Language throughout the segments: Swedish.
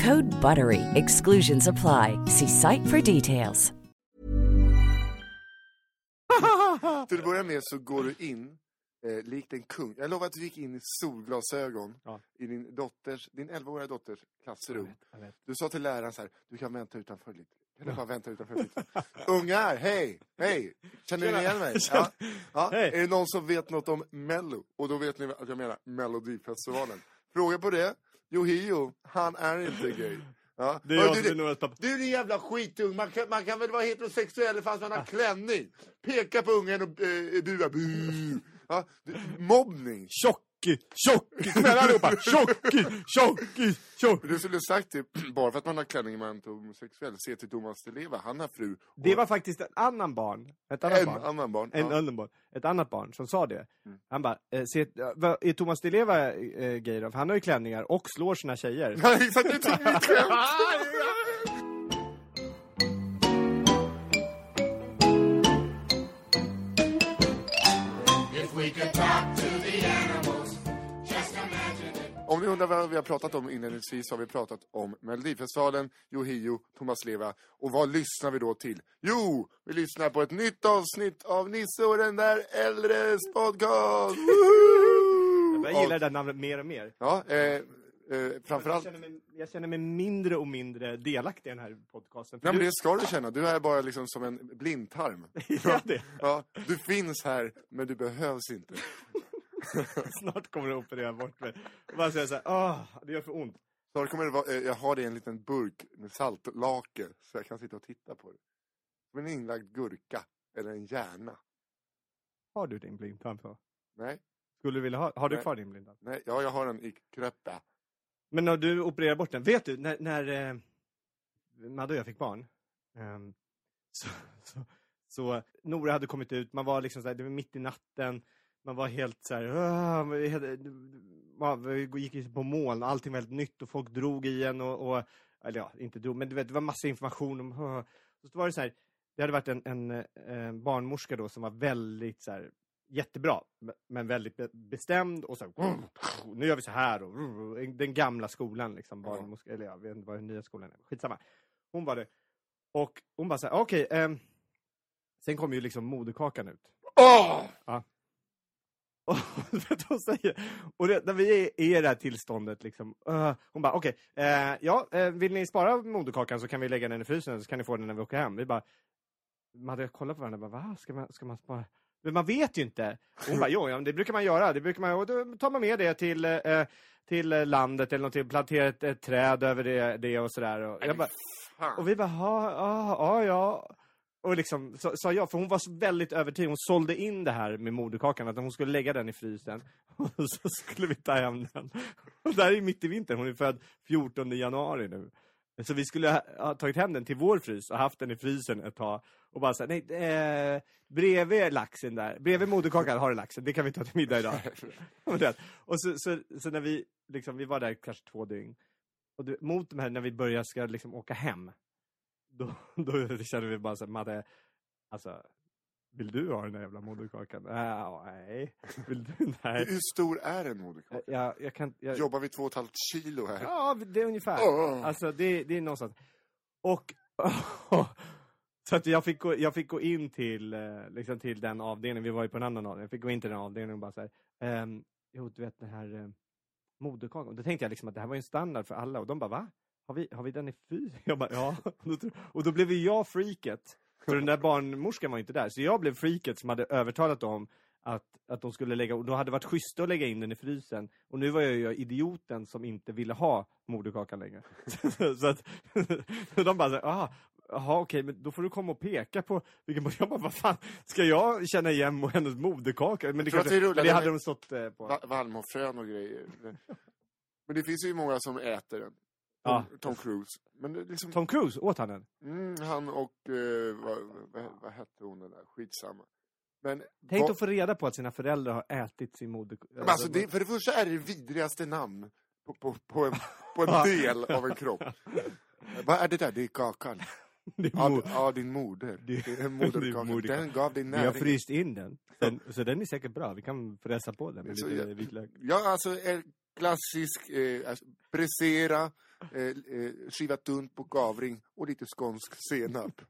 Code BUTTERY. Exclusions apply. See site for details. Till att börja med så går du in, eh, likt en kung. Jag lovar att du gick in i solglasögon Ja. i din dotters, din 11-åriga dotters klassrum. Jag vet. Du sa till läraren så här, du kan vänta utanför lite. Kan du bara vänta utanför lite? Ungar, hej, hej! Känner ni igen mig? Ja. Ja. Hej. Är det någon som vet något om Mello? Och då vet ni att jag menar Melodifestivalen. Fråga på det. Yohio, han är inte gay. Ja. Det är jag du, som är pappa. du din jävla skitung, man kan, man kan väl vara heterosexuell fast man har klänning? Peka på ungen och eh, bua, bu. Ja, du, mobbning. Tjocki, tjocki, kom igen allihopa! Tjocki, tjocki, tjocki. Du skulle sagt det, bara för att man har klänning är man inte homosexuell. Se till Thomas Di Leva, han har fru. och Det var faktiskt en annan barn. Ett annat en barn. annan barn. En ja. annan barn. Ett annat barn som sa det. Mm. Han bara, eh, se, eh, är Thomas Di Leva eh, gay då? För han har ju klänningar och slår sina tjejer. Nej, att det är mitt skämt. Om ni undrar vad vi har pratat om inledningsvis så har vi pratat om Melodifestivalen, Yohio, Thomas Leva. Och vad lyssnar vi då till? Jo, vi lyssnar på ett nytt avsnitt av Nisse och den där äldres podcast! Woohoo! Jag gillar det där namnet mer och mer. Ja, eh, eh, Jag framförallt... känner, mig, jag känner mig mindre och mindre delaktig i den här podcasten. Nej, men du- det ska du känna. Du är bara liksom som en blindtarm. Ja, det. Ja, du finns här, men du behövs inte. Snart kommer du operera bort mig. Och bara säga såhär, åh, det gör för ont. Snart kommer det vara, eh, jag har det i en liten burk med saltlake så jag kan sitta och titta på det. Som en inlagd gurka eller en hjärna. Har du din blindtarm så? Nej, Skulle du vilja ha, har du Nej. kvar din blindtarm? nej, ja, jag har den i kröppa. Men när du opererar bort den, vet du, när, när eh, Madde och jag fick barn, ehm, så, så, så Nora hade kommit ut, man var liksom såhär, det var mitt i natten, man var helt vi hade- man gick på moln, allting var helt nytt och folk drog i en och, och eller ja, inte drog, men du vet, det var massa information om, så var det så här, det hade varit en, en, eh, barnmorska då som var väldigt så här, jättebra, men väldigt be- bestämd och så här, nu gör vi så här och den gamla skolan liksom, barnmorska, eller jag vet inte vad den nya skolan är, skitsamma. Hon var det. Och hon bara så här, okej, ehm, sen kom ju liksom moderkakan ut. Åh! Och hon säger? Och det, när vi är i det här tillståndet liksom, uh, hon bara okej, eh, ja, eh, vill ni spara moderkakan så kan vi lägga den i frysen så kan ni få den när vi åker hem. Vi bara, man hade kollat på varandra och bara, va? Ska man, ska man spara? Men man vet ju inte. Hon bara, jo, ja, det brukar man göra. Det brukar man, och då tar man med det till, eh, till eh, landet eller någonting, planterar ett, ett träd över det, det och sådär. Och, jag bara, och vi bara, ja, ja, ja. Och liksom sa jag, för hon var så väldigt övertygad. Hon sålde in det här med moderkakan, att hon skulle lägga den i frysen. Och så skulle vi ta hem den. Och det här är mitt i vintern, hon är född 14 januari nu. Så vi skulle ha, tagit hem den till vår frys och haft den i frysen ett tag. Och bara såhär, nej, eh, bredvid laxen där, bredvid moderkakan har du laxen, det kan vi ta till middag idag. Och så, så, så när vi, liksom, vi var där kanske två dygn. Och du, mot de här, när vi börjar ska liksom åka hem. Då, då känner vi bara såhär, Madde, alltså, vill du ha den där jävla moderkakan? Äh, nej. Vill du? Nej. Hur stor är en moderkaka? Jag, jag kan, jag, Jobbar vi två och ett halvt kilo här? Ja, det är ungefär. Åh. Alltså det, det är någonstans. Och så att jag fick, gå, jag fick gå in till, eh, liksom till den avdelningen, vi var ju på en annan avdelning, jag fick gå in till den avdelningen och bara så här, ehm, jo du vet den här eh, moderkakan. Då tänkte jag liksom att det här var ju en standard för alla och de bara va? Har vi, har vi den i fys? Jag bara, ja. Och då, blev jag freaket. För den där barnmorskan var inte där. Så jag blev freaket som hade övertalat dem att, att de skulle lägga, och då hade det varit schysst att lägga in den i frysen. Och nu var jag ju idioten som inte ville ha moderkakan längre. så att, de bara, så, ah, Jaha okej, men då får du komma och peka på vilken... Jag bara, vad fan, ska jag känna igen hennes moderkaka? Men det, kanske, det det hade de stått eh, på. Va- Vallmofrön och grejer. Men det finns ju många som äter den. Tom, Ja. Tom Cruise. Men liksom, Tom Cruise, åt han den? mm, han och, eh, vad, vad, vad hette hon den där? Skitsamma. Men, Tänk vad- att få reda på att sina föräldrar har ätit sin men alltså det, för det första är det vidrigaste namn på, på, på, en, på en del av en kropp. Vad är det där? Det är kakan. Ja, ja din moder. Det är moderkaka. Den gav dig Vi har näring. fryst in den. den. Så den är säkert bra. Vi kan fräsa på den med Så lite jag- vitlök. Ja, alltså klassisk eh, alltså, brisera, eh, eh, skiva tunt på gavring och lite skånsk senap.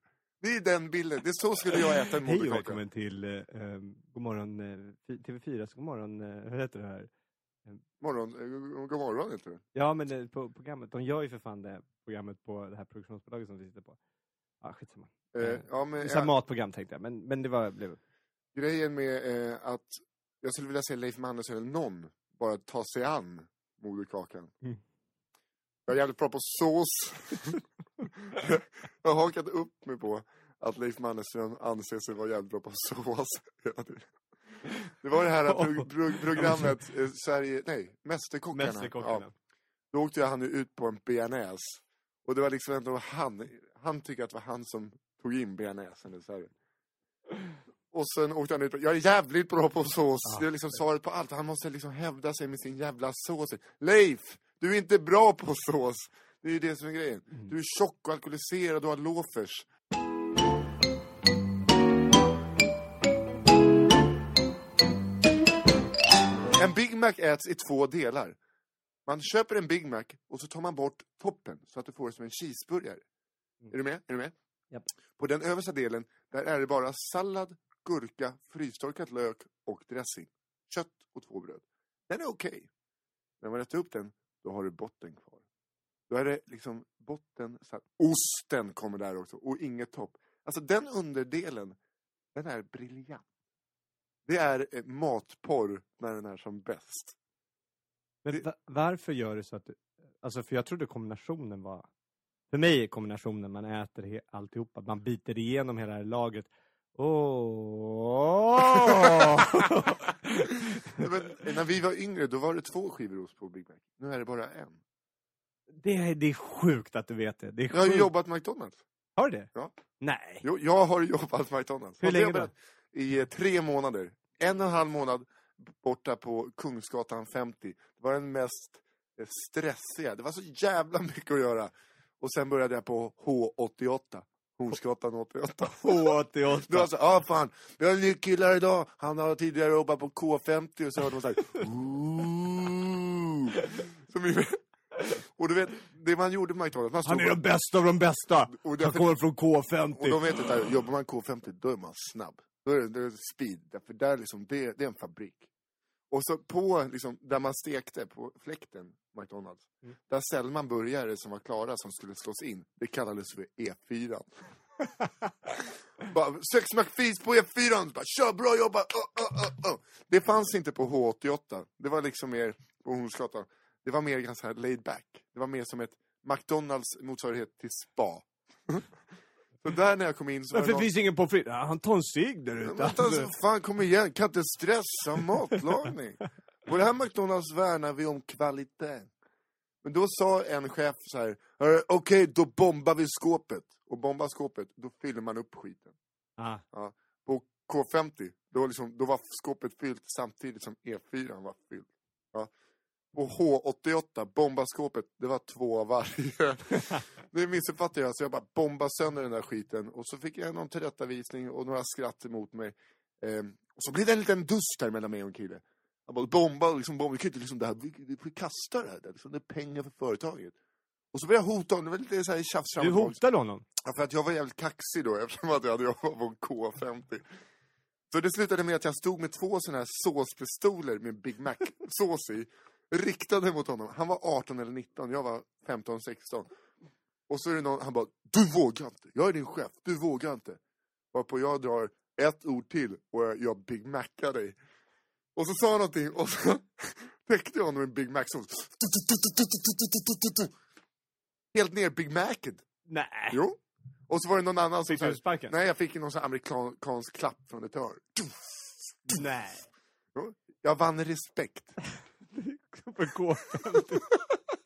Det är den bilden. Det är så skulle jag äta en Hej och moderkaka. välkommen till eh, um, Godmorgon eh, Fi- TV4, så Godmorgon, eh, hur heter det här? Morgon, eh, god morgon heter det. Ja men eh, på programmet, de gör ju för fan det programmet på det här produktionsbolaget som vi sitter på. Ja, skitsamma. Eh, ja, men, eh, matprogram tänkte jag, men, men det var, blev... grejen med eh, att jag skulle vilja se Leif Mannersen eller någon bara ta sig an moderkakan. Mm. Jag är jävligt bra på sås. jag har hakat upp mig på att Leif Mannerström anser sig vara jävligt bra på sås. det var det här pro pro programmet, eh, Sverige, nej, Mästerkockarna. Mästerkockarna. Ja. Då åkte han ut på en bearnaise. Och det var liksom ändå han, han tycker att det var han som tog in bearnaisen i Sverige. Och sen åkte han ut, jag är jävligt bra på sås. Ja. Det är liksom svaret på allt. Han måste liksom hävda sig med sin jävla sås. Leif, du är inte bra på sås. Det är ju det som är grejen. Du är tjock och alkoholiserad och har loafers. En Big Mac äts i två delar. Man köper en Big Mac och så tar man bort toppen så att du får det som en cheeseburgare. Är du med? Är du med? Japp. På den översta delen, där är det bara sallad, gurka, frystorkad lök och dressing. Kött och två bröd. Den är okej. När man äter upp den, då har du botten kvar. Då är det liksom botten, så här, osten kommer där också och inget topp. Alltså den underdelen, den är briljant. Det är eh, matporr när den är som bäst. Men Det- va- varför gör du så att du, alltså för jag trodde kombinationen var, för mig är kombinationen man äter alltihopa, man biter igenom hela det här lagret. Åh! Men, när vi var yngre, då var det två skivor ost på Big Mac. Nu är det bara en. det, är, det är sjukt att du vet det. det är Jag har ju jobbat McDonalds. Har du det? Ja. Nej. Jo, jag har jobbat McDonalds. Hur Har länge berättat? I eh, tre månader. En och en halv månad borta på Kungsgatan 50. Det var den mest eh, stressiga. Det var så jävla mycket att göra. Och sen började jag på H88. Hornsgatan 88. H88. Det var så, ah fan, vi har en ny kille här idag. Han har tidigare jobbat på K50 och så hörde man såhär. Som och du vet, det man gjorde på McDonalds, man stod Han är den bästa av de bästa! Och Han därför- kommer från K50. och de vet att där, jobbar man K50, då är man snabb. Då är det, det är speed, därför där liksom, det, det är en fabrik. Och så på, liksom, där man stekte, på fläkten, McDonalds, Mm. där ställde man burgare som var klara som skulle slås in. Det kallades för E4. bara, sex McFeast på E4, bara, kör, bra jobbat! Oh, oh, oh. Det fanns inte på H88, det var liksom mer på Hornsgatan. Det var mer ganska här laid back. Det var mer som ett McDonalds motsvarighet till spa. Så där när jag kom in så var Varför någon... finns ingen på fritt? Ja, han tar en cigg där ute. Alltså, fan kom igen, kan inte stressa matlagning. På det här McDonalds värnar vi om kvalitet. Men då sa en chef så här, "Hörru, okej då bombar vi skåpet. Och bombar skåpet, då fyller man upp skiten. Ah. På K50, då, liksom, då var skåpet fyllt samtidigt som E4 var fylld. Ja. På H88, bomba skåpet, det var två av varje. det missuppfattade jag, så jag bara bombade sönder den där skiten. Och så fick jag någon tillrättavisning och några skratt emot mig. Ehm, och så blev det en liten dust här mellan mig och en kille. Jag bara, bomba, liksom, bomba, vi kan inte liksom det här, vi, vi får kasta det här, det är liksom, det är pengar för företaget. Och så började jag hota honom, det var lite så här tjafs fram Du hotade honom? Ja, för att jag var jävligt kaxig då eftersom att jag hade jobbat på K50. Så det slutade med att jag stod med två sådana här såspistoler med Big Mac-sås i. Riktade mot honom. Han var 18 eller 19, jag var 15, 16. Och så är det någon, han bara, du vågar inte, jag är din chef, du vågar inte. Varpå jag drar ett ord till och jag, Big Macar dig. Och så sa han någonting och så täckte jag honom med en Big Mac som Helt ner Big Maced. Nej. Jo. Och så var det någon annan som... Fick du sparken? Nej, jag fick någon sån amerikansk klapp från ett hörn. Nej. Jo. Jag vann respekt. på K50.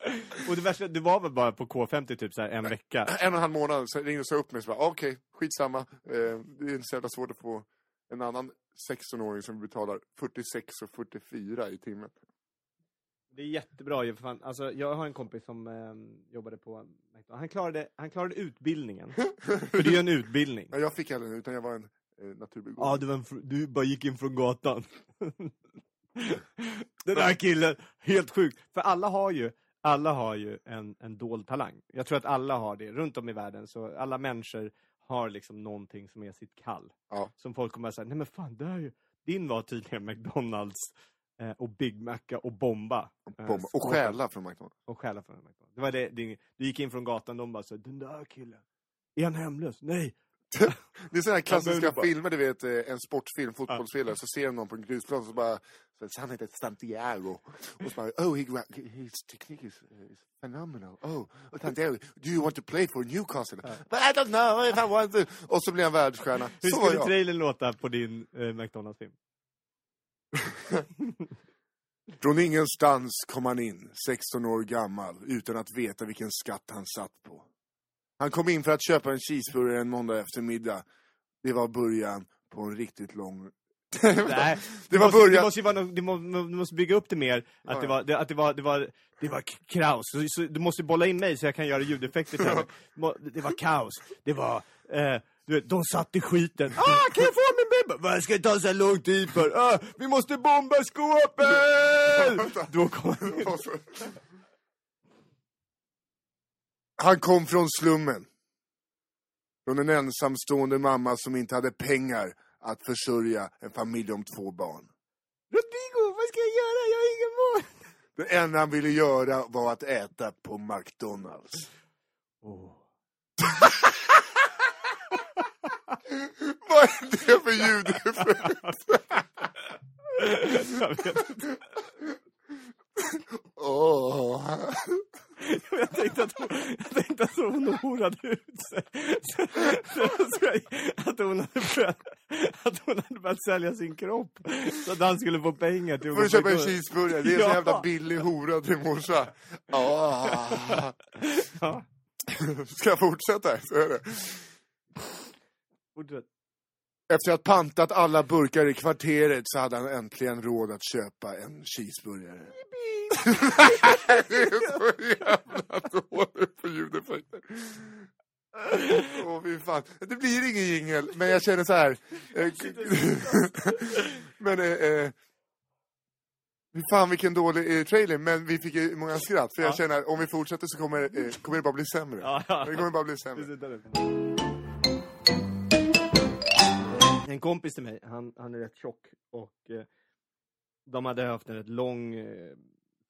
och det värsta, det var väl bara på K50 typ så en vecka? En och en halv månad så ringde sa upp mig och så bara, okej, okay, skitsamma. Eh, det är så jävla svårt att få en annan 16-åring som betalar 46 och 44 i timmen. Det är jättebra ju, för fan. Alltså, jag har en kompis som eh, jobbade på han klarade, han klarade utbildningen. för det är ju en utbildning. Ja, jag fick aldrig den, utan jag var en eh, naturbegåvning. Ja, du, var en, du bara gick in från gatan. Den där killen, helt sjukt. För alla har ju, alla har ju en, en dold talang. Jag tror att alla har det, runt om i världen. Så alla människor har liksom någonting som är sitt kall. Ja. Som folk kommer att säga, nej men fan, det är ju... Din var tydligen McDonalds och Big Macca och bomba. Eh, bomba. och stjäla från McDonalds. Och stjäla från McDonalds. Det var det, det, du gick in från gatan, de bara så den där killen, är han hemlös? Nej, det är sådana här klassiska filmer, du vet, eh, en sportfilm, fotbollsspelare, så ser de någon på en grusplan och så bara, så han heter Santiago. Och så bara, oh, he, his technique is, is phenomenal. Oh, Santiago, do you want to play for Newcastle? But I don't know if I want to. Och så blir han världsstjärna. Hur skulle trailern låta på din eh, McDonalds-film? Från ingenstans kom han in, 16 år gammal, utan att veta vilken skatt han satt på. Han kom in för att köpa en cheeseburgare en måndag eftermiddag. Det var början på en riktigt lång... Nej, det var början... Du måste, vara, du, måste, måste bygga upp det mer. Att, ja, det, var, det, att det var, det var, det var kraus. Så, så, du måste bolla in mig så jag kan göra ljudeffekter till Det var kaos. Det var... Eh, du vet, de satt i skiten. Ah, kan jag få Vad ska det ta så lång tid för? Ah, vi måste bomba skåpet! Då kom... Han kom från slummen. Från en ensamstående mamma som inte hade pengar att försörja en familj om två barn. Rodrigo, vad ska jag göra? Jag har ingen mål. Det enda han ville göra var att äta på McDonalds. Oh. vad är det för jag vet inte. Oh. Jag tänkte att hon, jag tänkte att hon horade ut sig. Att, hon hade börjat, att hon hade börjat sälja sin kropp. Så att han skulle få pengar till att Får du köpa en cheeseburgare? Det är ja. så jävla billig hora till morsa. Oh. Ja. Ska jag fortsätta? Så är det. Efter att pantat alla burkar i kvarteret så hade han äntligen råd att köpa en cheeseburgare. det är så jävla dåligt på ljudeffekter. Åh, oh, fan. Det blir ingen jingel, men jag känner så här. Eh, men... Eh, eh, fan vilken dålig eh, trailer, men vi fick ju många skratt. För jag ja. känner om vi fortsätter så kommer, eh, kommer det bara bli sämre. Ja, ja. Det kommer bara bli sämre. En kompis till mig, han, han är rätt tjock och eh, de hade haft en rätt lång eh,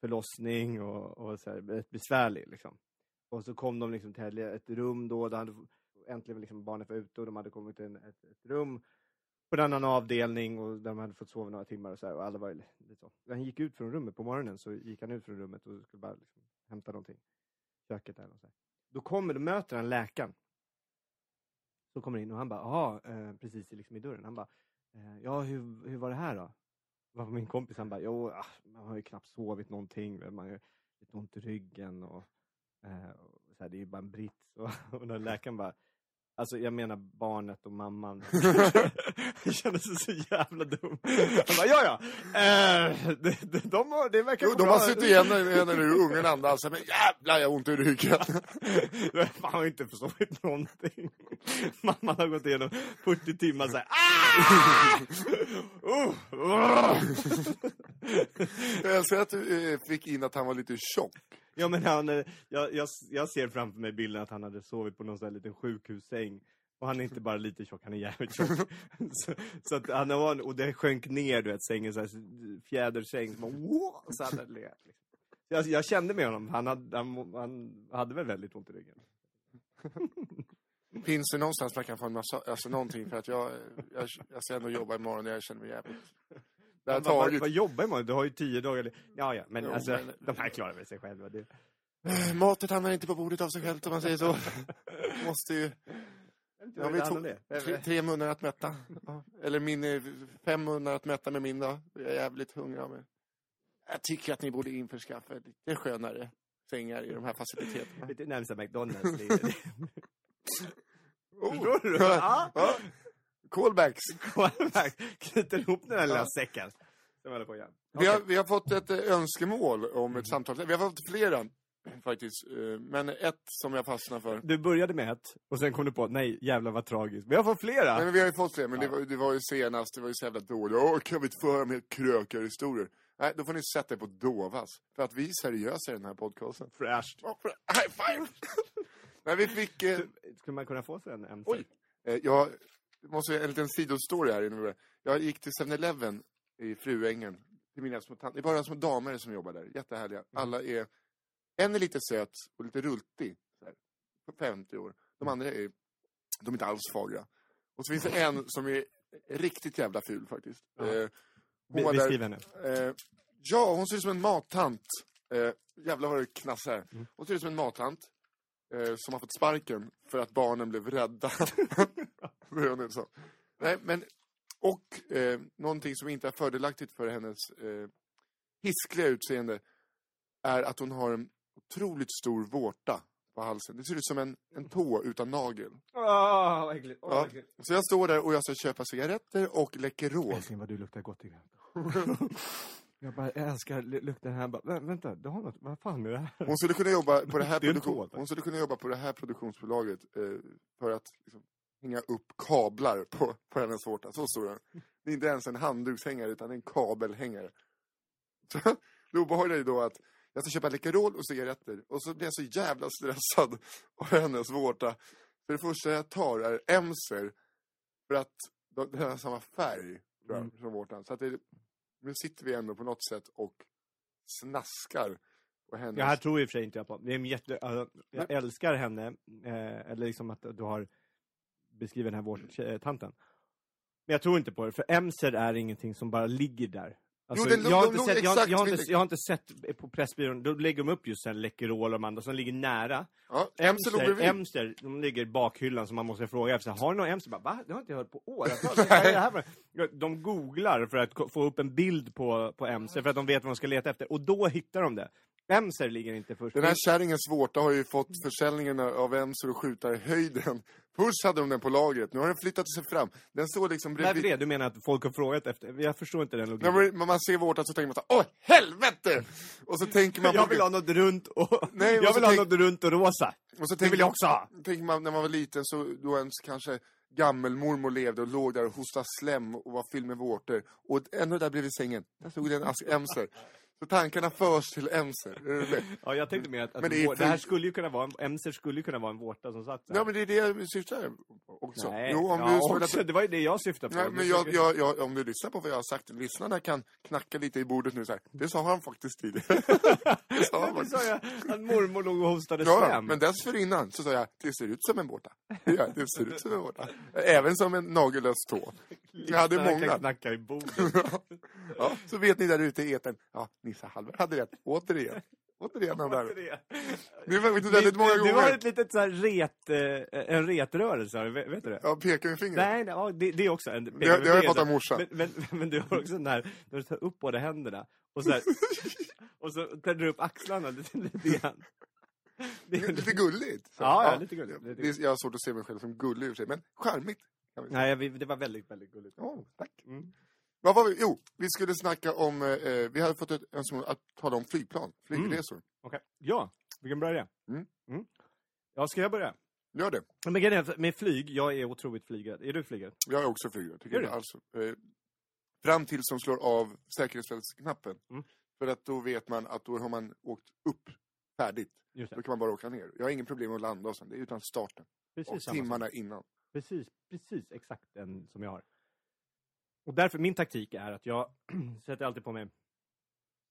förlossning och, och så här, rätt besvärlig liksom. Och så kom de liksom till ett rum då, där hade äntligen liksom barnet var ute och de hade kommit till ett, ett rum på en annan avdelning och där de hade fått sova några timmar och så här, och alla var lite så. Han gick ut från rummet på morgonen så gick han ut från rummet och skulle bara liksom hämta någonting. Köket där och så här. Då kommer, då möter han läkaren. Så kommer in och han bara, jaha, eh, precis liksom i dörren. Han bara, eh, ja hur, hur var det här då? var min kompis, han bara, jo, ah, man har ju knappt sovit någonting, man har lite ont i ryggen och, eh, och så här, det är ju bara en brits. Och, och när läkaren bara, Alltså jag menar barnet och mamman. jag kände sig så jävla dum. Han bara, ja ja. Eh, de, de, de, det verkar jo, De har suttit igen när nu ungen andas. Men jävlar jag har ont i ryggen. Man har inte försovit någonting. Mamman har gått igenom 40 timmar såhär. Ah! Oh, oh. jag ser att du eh, fick in att han var lite tjock. Ja, men han, jag, jag, jag ser framför mig bilden att han hade sovit på någon sån här liten sjukhussäng. Och han är inte bara lite tjock, han är jävligt tjock. så, så, att han var, och det sjönk ner, du vet, sängen, så här, fjädersäng. Så, bara, så hade det liksom. jag, jag kände med honom, han hade, han, han hade väl väldigt ont i ryggen. Finns det någonstans man kan få en massa, alltså någonting för att jag, jag, jag ska ändå jobba imorgon och jag känner mig jävligt... Det har tagit... vad jobbar imorgon? Du har ju tio dagar. Ja, ja, men Jo, alltså, men- de här klarar väl sig själva. Det... Eh, Matet hamnar inte på bordet av sig självt om man säger så. Måste ju... Jag har tre, tre munnar att mätta. Eller min, eh, fem munnar att mätta med min då. Jag är jävligt hungrig av mig. Jag tycker att ni borde införskaffa lite skönare sängar i de här faciliteterna. Lite närmsta McDonalds. Förstår du? Ja. Ja. Callbacks. Knyter ihop den här lilla säcken. Som håller på. Vi har, vi har fått ett eh, önskemål om ett samtal. Vi har fått flera faktiskt. eh, Men ett som jag fastnar för. Du började med ett och sen kom du på nej jävlar vad tragiskt. Men jag får flera! Men vi har ju fått fler, men det Ja. var, det var ju senast, det var ju så jävla dåligt. Åh, kan vi inte få höra mer krökarhistorier? Nej, då får ni sätta er på Dovas. För att vi är seriösa i den här podcasten. Fräscht. Åh, för- High five! Nej, vi fick... Eh, Skulle man kunna få sig en MC? oj! Eh, jag måste en liten sidostory här innan. Jag gick till 7-Eleven i Fruängen. Till mina små tant- Det är bara små damer som jobbar där. Jättehärliga. Alla är... En är lite söt och lite rultig. Så här, på 50 år. De andra är... De är inte alls fagra. Och så finns det en som är riktigt jävla ful faktiskt. Ja. Eh, hon Be- var Beskriv henne. eh, ja, hon ser ut som en mattant. Eh, jävlar vad det knasar. Mm. Hon ser ut som en mattant. Eh, som har fått sparken för att barnen blev rädda. Nej, men, och eh, någonting som inte är fördelaktigt för hennes eh, hiskliga utseende är att hon har en otroligt stor vårta på halsen. Det ser ut som en, en tå utan nagel. Åh, vad äckligt. Åh, Ja. Så jag står där och jag ska köpa cigaretter och Läkerol. Älskling vad du luktar gott i Jag bara jag älskar lu- lukten här. Bara, "Vä- vänta, du har något? Vad fan är det här? Hon skulle kunna jobba på det här, Det produktion, hon skulle kunna jobba på det här produktionsbolaget eh, för att liksom, hänga upp kablar på, på hennes vårta. Så stor den. Det är inte ens en handdukshängare utan en kabelhängare. Så det obehagliga är då att jag ska köpa Läkerol och cigaretter och så blir jag så jävla stressad av hennes vårta. För det första jag tar är Emser för att de- den har samma färg tror jag, Mm. som vårtan. Så att det, nu sitter vi ändå på något sätt och snaskar på hennes... Det här tror i och för sig inte jag på. Det är en jätte, alltså, jag älskar henne, eh, eller liksom att du har beskrivit den här vårdtanten. Men jag tror inte på det, för emser är ingenting som bara ligger där. Alltså, Jo, det- jag, har inte sett, jag, har- exakt, jag, har vi- inte, jag har inte sett på Pressbyrån, då lägger de upp just en Läkerol och de andra som ligger nära. Ja, bredvid. Emser, de ligger i bakhyllan som man måste fråga efter. Har du någon Emser? Bara, Va? Det har inte jag hört på? Ja, De googlar för att få upp en bild på, på Emser för att de vet vad de ska leta efter. Och då hittar de det. Emser ligger inte först. Den här kärringens vårta har ju fått försäljningen av Emser och skjuta i höjden. Först hade de den på lagret, nu har den flyttat sig fram. Den står liksom bredvid. det? Du menar att folk har frågat efter? Jag förstår inte den logiken. man, man ser vårtan så tänker man så här, åh helvete! Och så tänker man Jag på... vill ha något runt och... Nej, jag vill ha tänk- något runt och rosa. och så Det vill jag också ha. Tänker man när man var liten så då ens kanske gammelmormor levde och låg där och hostade slem och var fylld med vårtor. Och ändå där bredvid sängen, där stod det en ask Emser. Så tankarna förs till Emser. Ja, jag tänkte mer att, att Men det är det här skulle ju kunna vara en... Emser skulle ju kunna vara en vårta som satt där. Ja men det är det jag syftar också. Nej, Jo, om ja, du också, det var ju det jag syftade på. Nej, men jag, jag, jag, om du lyssnar på vad jag har sagt, lyssnarna kan knacka lite i bordet nu så här. Det sa han faktiskt tidigare. det sa han faktiskt. sa jag, att mormor låg och hostade Ja, slem. men dessförinnan så sa jag, det ser ut som en vårta. Ja, det ser ut som en vårta. Även som en nagellös tå. Jag hade många. kan knacka i bordet. ja, så vet ni där ute i etern. Ja, Nisse Hallberg hade rätt. Återigen. Återigen han där. det. Vi inte väldigt många du, du har gånger. ett litet så ret, eh, en retrörelse, vet, du det? Ja, pekar med fingret. Nej, nej ja, det, det är också en... Det, det har jag fått av men, morsan. men, men du har också den här, när du tar upp båda händerna och så här, och så tänder du upp axlarna lite, lite grann. Det är- Lite gulligt. Så, Ja, ja, lite gulligt. Lite Det Jag har svårt att se mig själv som gullig i och för sig, men charmigt. Nej, det var väldigt, väldigt gulligt. Ja, tack. Mm. Vad var vi? Jo, vi skulle snacka om, eh, vi hade fått ett önskemål att tala om flygplan, flygresor. Okej. Ja, vi kan börja. Mm. Ja, ska jag börja? Gör det. Men grejen med flyg, jag är otroligt flygrädd. Är du flygrädd? Jag är också flygare, tycker jag alltså. Eh, fram till som slår av säkerhetsfältsknappen. Mm. För att då vet man att då har man åkt upp färdigt. Då kan man bara åka ner. Jag har ingen problem med att landa och sånt, det är utan starten. Precis Och samma sak. timmarna innan. Precis, precis exakt den som jag har. Och därför, min taktik är att jag sätter alltid på mig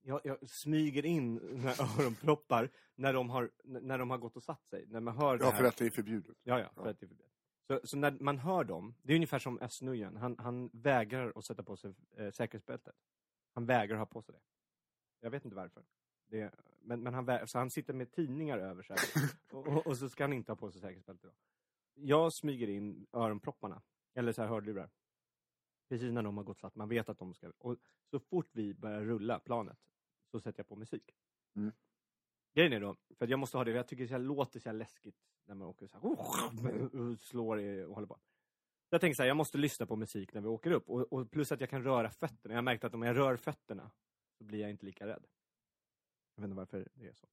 jag, jag smyger in när öronproppar när de, har, när de har gått och satt sig. När man hör Ja, för att det är förbjudet. Ja, ja, för Ja. att det är förbjudet. Så, så när man hör dem, det är ungefär som Östnujen. Han, han vägrar att sätta på sig eh, säkerhetsbältet. Han vägrar ha på sig det. Jag vet inte varför. Det, men, men han, så han sitter med tidningar över sig. och, och, och så ska han inte ha på sig säkerhetsbältet. Då. Jag smyger in öronpropparna, eller så här hörlurar. Precis när de har gått satt. Man vet att de ska... Och så fort vi börjar rulla planet så sätter jag på musik. Mm. Grejen är då, för att jag måste ha det, jag tycker det så låter så här läskigt när man åker så här, och slår i, och håller på. Så jag tänker så här, jag måste lyssna på musik när vi åker upp. Och, och plus att jag kan röra fötterna. Jag har märkt att om jag rör fötterna så blir jag inte lika rädd. Jag vet inte varför det är så.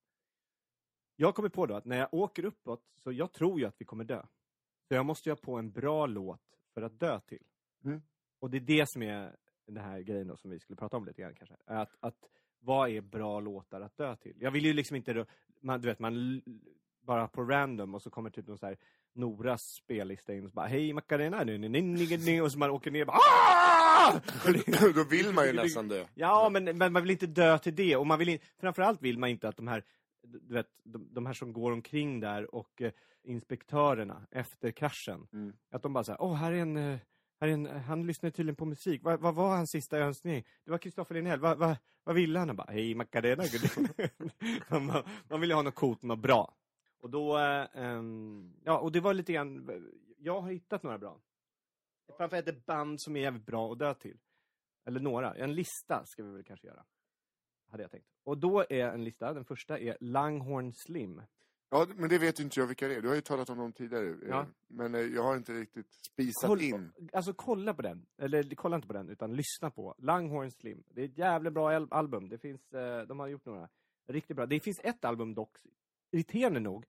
Jag kommit på då att när jag åker uppåt, så jag tror ju att vi kommer dö. Så jag måste ju ha på en bra låt för att dö till. Mm. Och det är det som är den här grejen då som vi skulle prata om lite grann kanske. Att, att vad är bra låtar att dö till? Jag vill ju liksom inte, då- man, du vet, man bara på random och så kommer typ någon så här Noras spellista in och så bara Hej Macarena, nu, nu, nu, nu, och så man åker ner och bara "Ah!" Det- Då vill man ju nästan dö. Ja, men, men man vill inte dö till det. Och man vill in, framförallt vill man inte att de här, du vet, de, de här som går omkring där och eh, inspektörerna efter kraschen, Mm. att de bara säger, åh, här är en, eh, här är en, han lyssnade tydligen på musik. Vad vad var hans sista önskning? Det var Kristoffer Linnell. Vad vad- vad ville han? Han bara, hej Macarena. man, man, ville ha något coolt, något bra. Och då, eh, ehm, ja, och det var lite grann, jag har hittat några bra. Framförallt ett band som är jävligt bra att dö till. Eller några. En lista ska vi väl kanske göra. Hade jag tänkt. Och då är en lista, den första är Langhorn Slim. Ja, men det vet inte jag vilka det är. Du har ju talat om dem tidigare. eh, Ja. Men eh, jag har inte riktigt spisat Koll- in. Alltså kolla på den. Eller kolla inte på den, utan lyssna på Langhorn Slim. Det är ett jävligt bra al- album. Det finns, eh, de har gjort några riktigt bra. Det finns ett album dock, irriterande nog,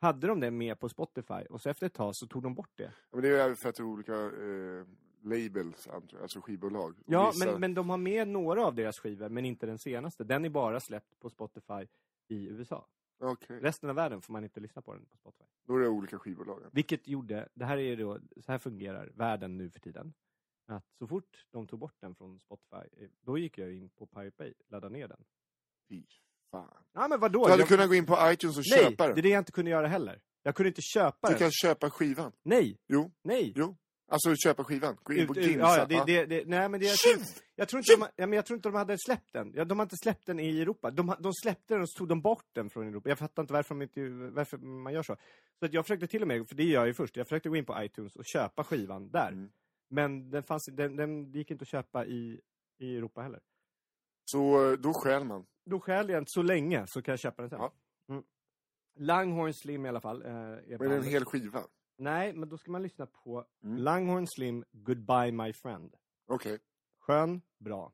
hade de det med på Spotify och så efter ett tag så tog de bort det. Ja, Men det är ju för att det är olika eh, labels, alltså skivbolag. Ja, vissa- men, men de har med några av deras skivor, men inte den senaste. Den är bara släppt på Spotify i USA. Okej, Resten av världen får man inte lyssna på den på Spotify. då är det olika skivbolag. Vilket gjorde, det här är då, så här fungerar världen nu för tiden. Att så fort de tog bort den från Spotify, eh, då gick jag in på Pirate Bay, laddade ner den. Fy fan. Ja men vadå? Du hade Jag- kunnat gå in på iTunes och Nej, köpa det är den. det jag inte kunde göra heller. Jag kunde inte köpa Du den. kan köpa skivan. Nej, Jo, nej. jo. Alltså köpa skivan. Gå in på Ginsa. ja, det, det, det, nej, men det, jag, tror, jag, tror inte de, ja, men jag tror inte de hade släppt den. Ja, de har inte släppt den i Europa. De, de släppte den och så tog de bort den från Europa. Jag fattar inte varför, de inte, varför man gör så. Så att jag försökte till och med, för det gör jag ju först, jag försökte gå in på iTunes och köpa skivan där. Mm. Men den, fanns, den, den gick inte att köpa i, i Europa heller. Så eh, då stjäl man. Då skäl jag inte så länge så kan jag köpa den sen. Ja. Mm. Langhorn Slim i alla fall. Eh, är Men en hel skiva. Nej, men då ska man lyssna på Mm. Langhorn Slim, Goodbye My Friend. Okej. Skön, bra.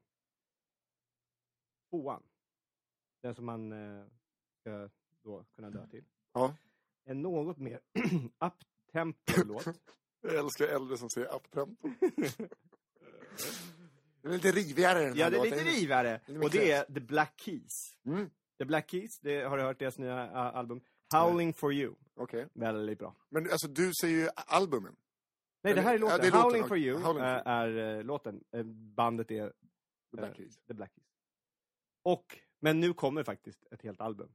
Tvåan. Den som man eh, ska då kunna dö till. Ja. En något mer up-tempo-låt. Jag älskar äldre som säger uptempo. Den är lite rivigare den ja, det är lite är Och det är The Black Keys. Mm. The Black Keys, det har du hört deras nya uh, album. Howling for you. Okej. Väldigt bra. Men alltså du säger ju albumen. Nej, det här är ja, låten. det är låten. Howling for you Howling eh, You. är eh, låten. Eh, bandet är The Black eh, Keys. The Black Keys. Och, men nu kommer faktiskt ett helt album.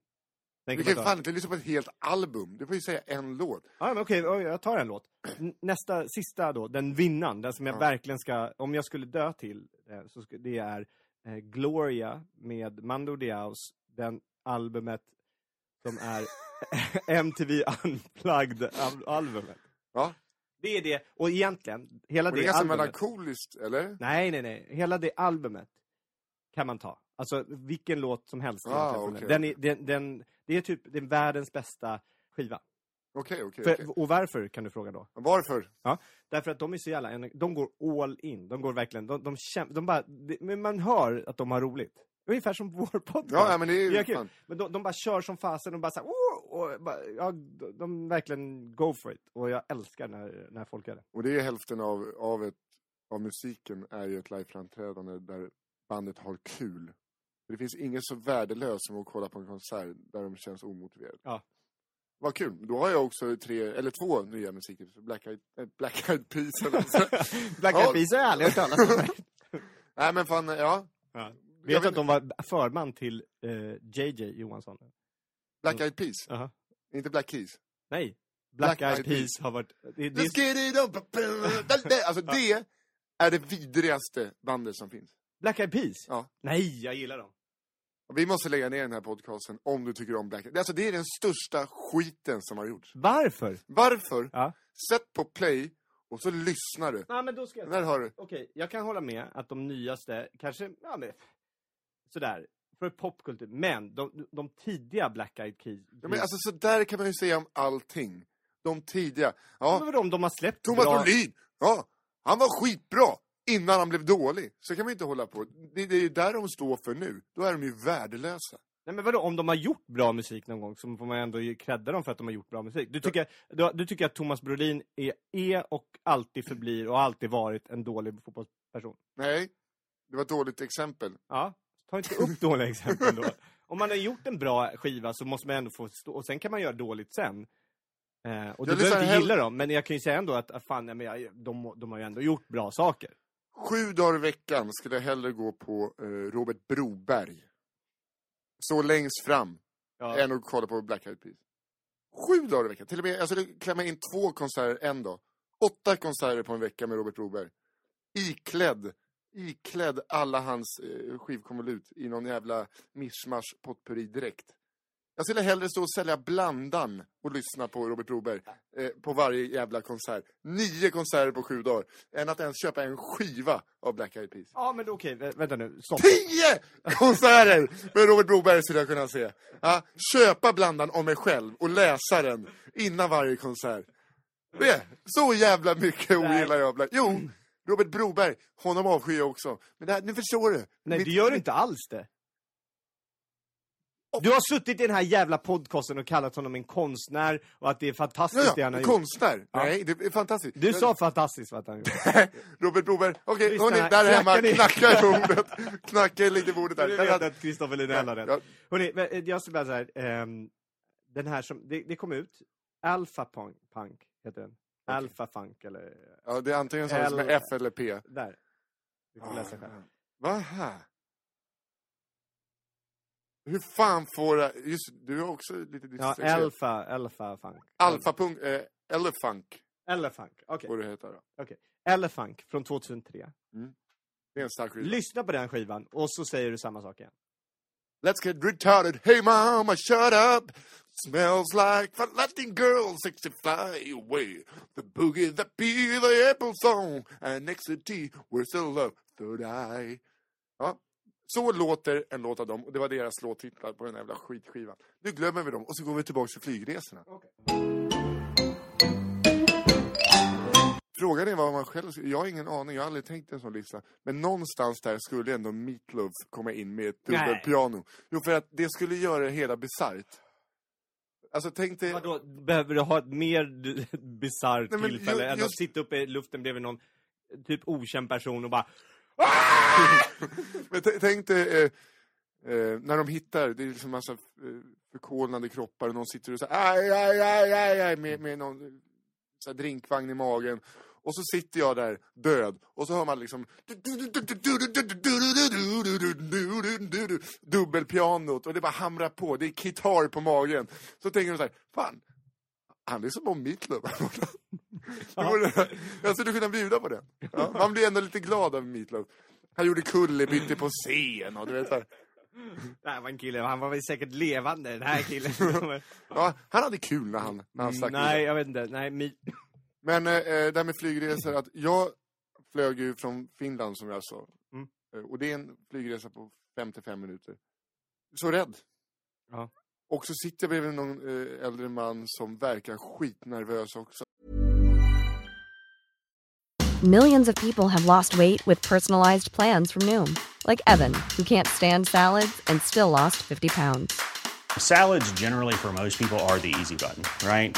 Den Vi kan ta. fan inte lyssna på ett helt album. Du får ju säga en låt. Ja, men okej, oj, jag tar en låt. Nästa, sista då, den vinnaren, den som jag Ja. verkligen ska, om jag skulle dö till, eh, så det är eh, Gloria med Mando Diaos, den albumet som är MTV Unplugged-albumet. Ja. Det är det, och egentligen, hela Och det är det ganska albumet... melankoliskt, eller? Nej, nej, nej. Hela det albumet kan man ta. Alltså vilken låt som helst. Ah, okej, den. Den är, den, den, det är typ är världens bästa skiva. Okej, okej. För, okej. Och varför kan du fråga då? Varför? Därför att de är så jävla, de går all in. De går verkligen, de, de, käm, de bara, det, men man hör att de har roligt. Ungefär som vår podcast. Ja, men det är Det är kul. Men de, de bara kör som fasen, de bara såhär, oh, och bara, ja, de, de verkligen go for it. Och jag älskar när, när folk gör det. Och det är hälften av, av, ett, av musiken är ju ett liveframträdande där bandet har kul. Det finns inget så värdelöst som att kolla på en konsert där de känns omotiverade. Ja. Vad kul. Då har jag också tre, eller två nya musiktips. Black Eyed, äh, Black Eyed Peas. Black. Eyed Peas har jag aldrig hört talas om. Nej men fan, ja. Ja. Vet Jag du att de var förman till eh, JJ Johansson? Black Eyed Peas, Jaha. inte Black Keys. Nej. Black, Black Eyed Peas har varit... Det, det, Let's get it up! Det- Alltså det är det vidrigaste bandet som finns. Black Eyed Peas? Ja. Nej, jag gillar dem. Vi måste lägga ner den här podcasten om du tycker om Black Eyed Alltså det är den största skiten som har gjorts. Varför? Varför? Ja. Sätt på play och så lyssnar du. Nej, men då ska jag... Där har du. Okej, jag kan hålla med att de nyaste, kanske, ja men, sådär, för popkultur. Men de, de tidiga Black Eyed Peas. Ja, men alltså så där kan man ju säga om allting. De tidiga. Ja, Men om de har släppt Thomas bra... Brolin! Ja, han var skitbra innan han blev dålig. Så kan man inte hålla på. Det, det är ju där de står för nu. Då är de ju värdelösa. Nej men vadå, om de har gjort bra musik någon gång så får man ändå credda dem för att de har gjort bra musik. Du tycker, du, du tycker att Thomas Brolin är, är och alltid förblir och alltid varit en dålig fotbollsperson? Nej, det var ett dåligt exempel. Ja, ta inte upp dåliga exempel då. Om man har gjort en bra skiva så måste man ändå få stå, och sen kan man göra dåligt sen. Eh, och du behöver inte hell- gilla dem, men jag kan ju säga ändå att, att fan, nej, men jag, de, de har ju ändå gjort bra saker. Sju dagar i veckan skulle jag hellre gå på eh, Robert Broberg. Så längst fram Ja. än att kolla på Black Eyed Peas. Sju dagar i veckan. Till och med, jag skulle klämma in två konserter en dag. Åtta konserter på en vecka med Robert Broberg. Iklädd, iklädd alla hans eh, skivkonvolut i någon jävla mischmasch potpurri direkt. Jag skulle hellre stå och sälja blandan och lyssna på Robert Broberg eh, på varje jävla konsert. Nio konserter på sju dagar. Än att ens köpa en skiva av Black Eyed Peas. Ja, men okej, vä- vänta nu, stopp. Tio konserter med Robert Broberg skulle jag kunna se. Ja, köpa blandan om mig själv och läsa den innan varje konsert. Det, så jävla mycket ogillar jag. Black. Jo, Robert Broberg, honom avskyr jag också. Men det här, nu förstår du. Nej, Mitt- du gör inte alls det. Du har suttit i den här jävla podcasten och kallat honom en konstnär och att det är fantastiskt Ja, det han ja, har gjort. konstnär. Ja. Nej, det är fantastiskt. Du Men- sa fantastiskt vad han gjorde. Robert Broberg, okej, Lyssna hörni, här, där hemma, ni? knacka i bordet. Knacka lite i bordet där. Du Där vet att Kristoffer Linell har rätt. Ja, Hörrni, men, eh, jag ska bara säga ehm, den här som, det, det kom ut, Alpha Punk, Punk heter den. Alpha Funk eller, ja, det är antingen så som är F eller P. där. Du får läsa själv. Vad här? Hur fan får jag... Just du har också lite Ja, dyslexi. Alpha, Alpha Funk. Alfapunk... Eh, Elefunk Elefunk, okej. borde det heta då. okej. Elefunk från 2003. Det är en stark skiva. Lyssna på den skivan och så säger du samma sak igen. Let's get retarded. Hey mama, shut up. Smells like fun Latin girl, sexy fly away. The boogie, the bee, the apple song. And next to tea, where's the love, third eye. Ja, så låter en låt av dem. Och det var deras låttitlar på den jävla skitskivan. Nu glömmer vi dem och så går vi tillbaka till flygresorna. Frågan är vad man själv... Jag har ingen aning, jag har aldrig tänkt en sån lista. Men någonstans där skulle ändå Meatloaf komma in med ett dubbelpiano. Jo, för att det skulle göra det hela bisarrt. Alltså tänk dig... Vadå, behöver du ha ett mer bisarrt tillfälle ju- än att just- sitta uppe i luften bredvid någon typ okänd person och bara Men tänk dig eh, eh, när de hittar, det är liksom massa eh, förkolnade kroppar och någon sitter och säger aj, aj, aj, aj, aj med, med någon eh, så drinkvagn i magen. Och så sitter jag där död och så hör man liksom dubbelpianot och det bara hamrar på. Det är gitarr på magen. Så tänker du så här, fan, han är som om Meatloaf. Vore- Jag skulle kunna bjuda på det. Ja, man blir ändå lite glad av Meatloaf. Han gjorde kullerbytte på scen och du vet så här. Det här var en kille, han var väl säkert levande den här killen. Ja, han hade kul när han, när han stack Mm, Nej, jag vet inte. Nej, mi... Men eh, eh, det här med flygresor, att jag flög ju från Finland som jag sa. Mm. Eh, Och det är en flygresa på 55 minuter. Så rädd. Ja. Och så sitter jag bredvid någon eh, äldre man som verkar skitnervös också. Millions of people have lost weight with personalized plans from Noom, like Evan, who can't stand salads and still lost 50 pounds. Salads, generally, for most people, are the easy button, right?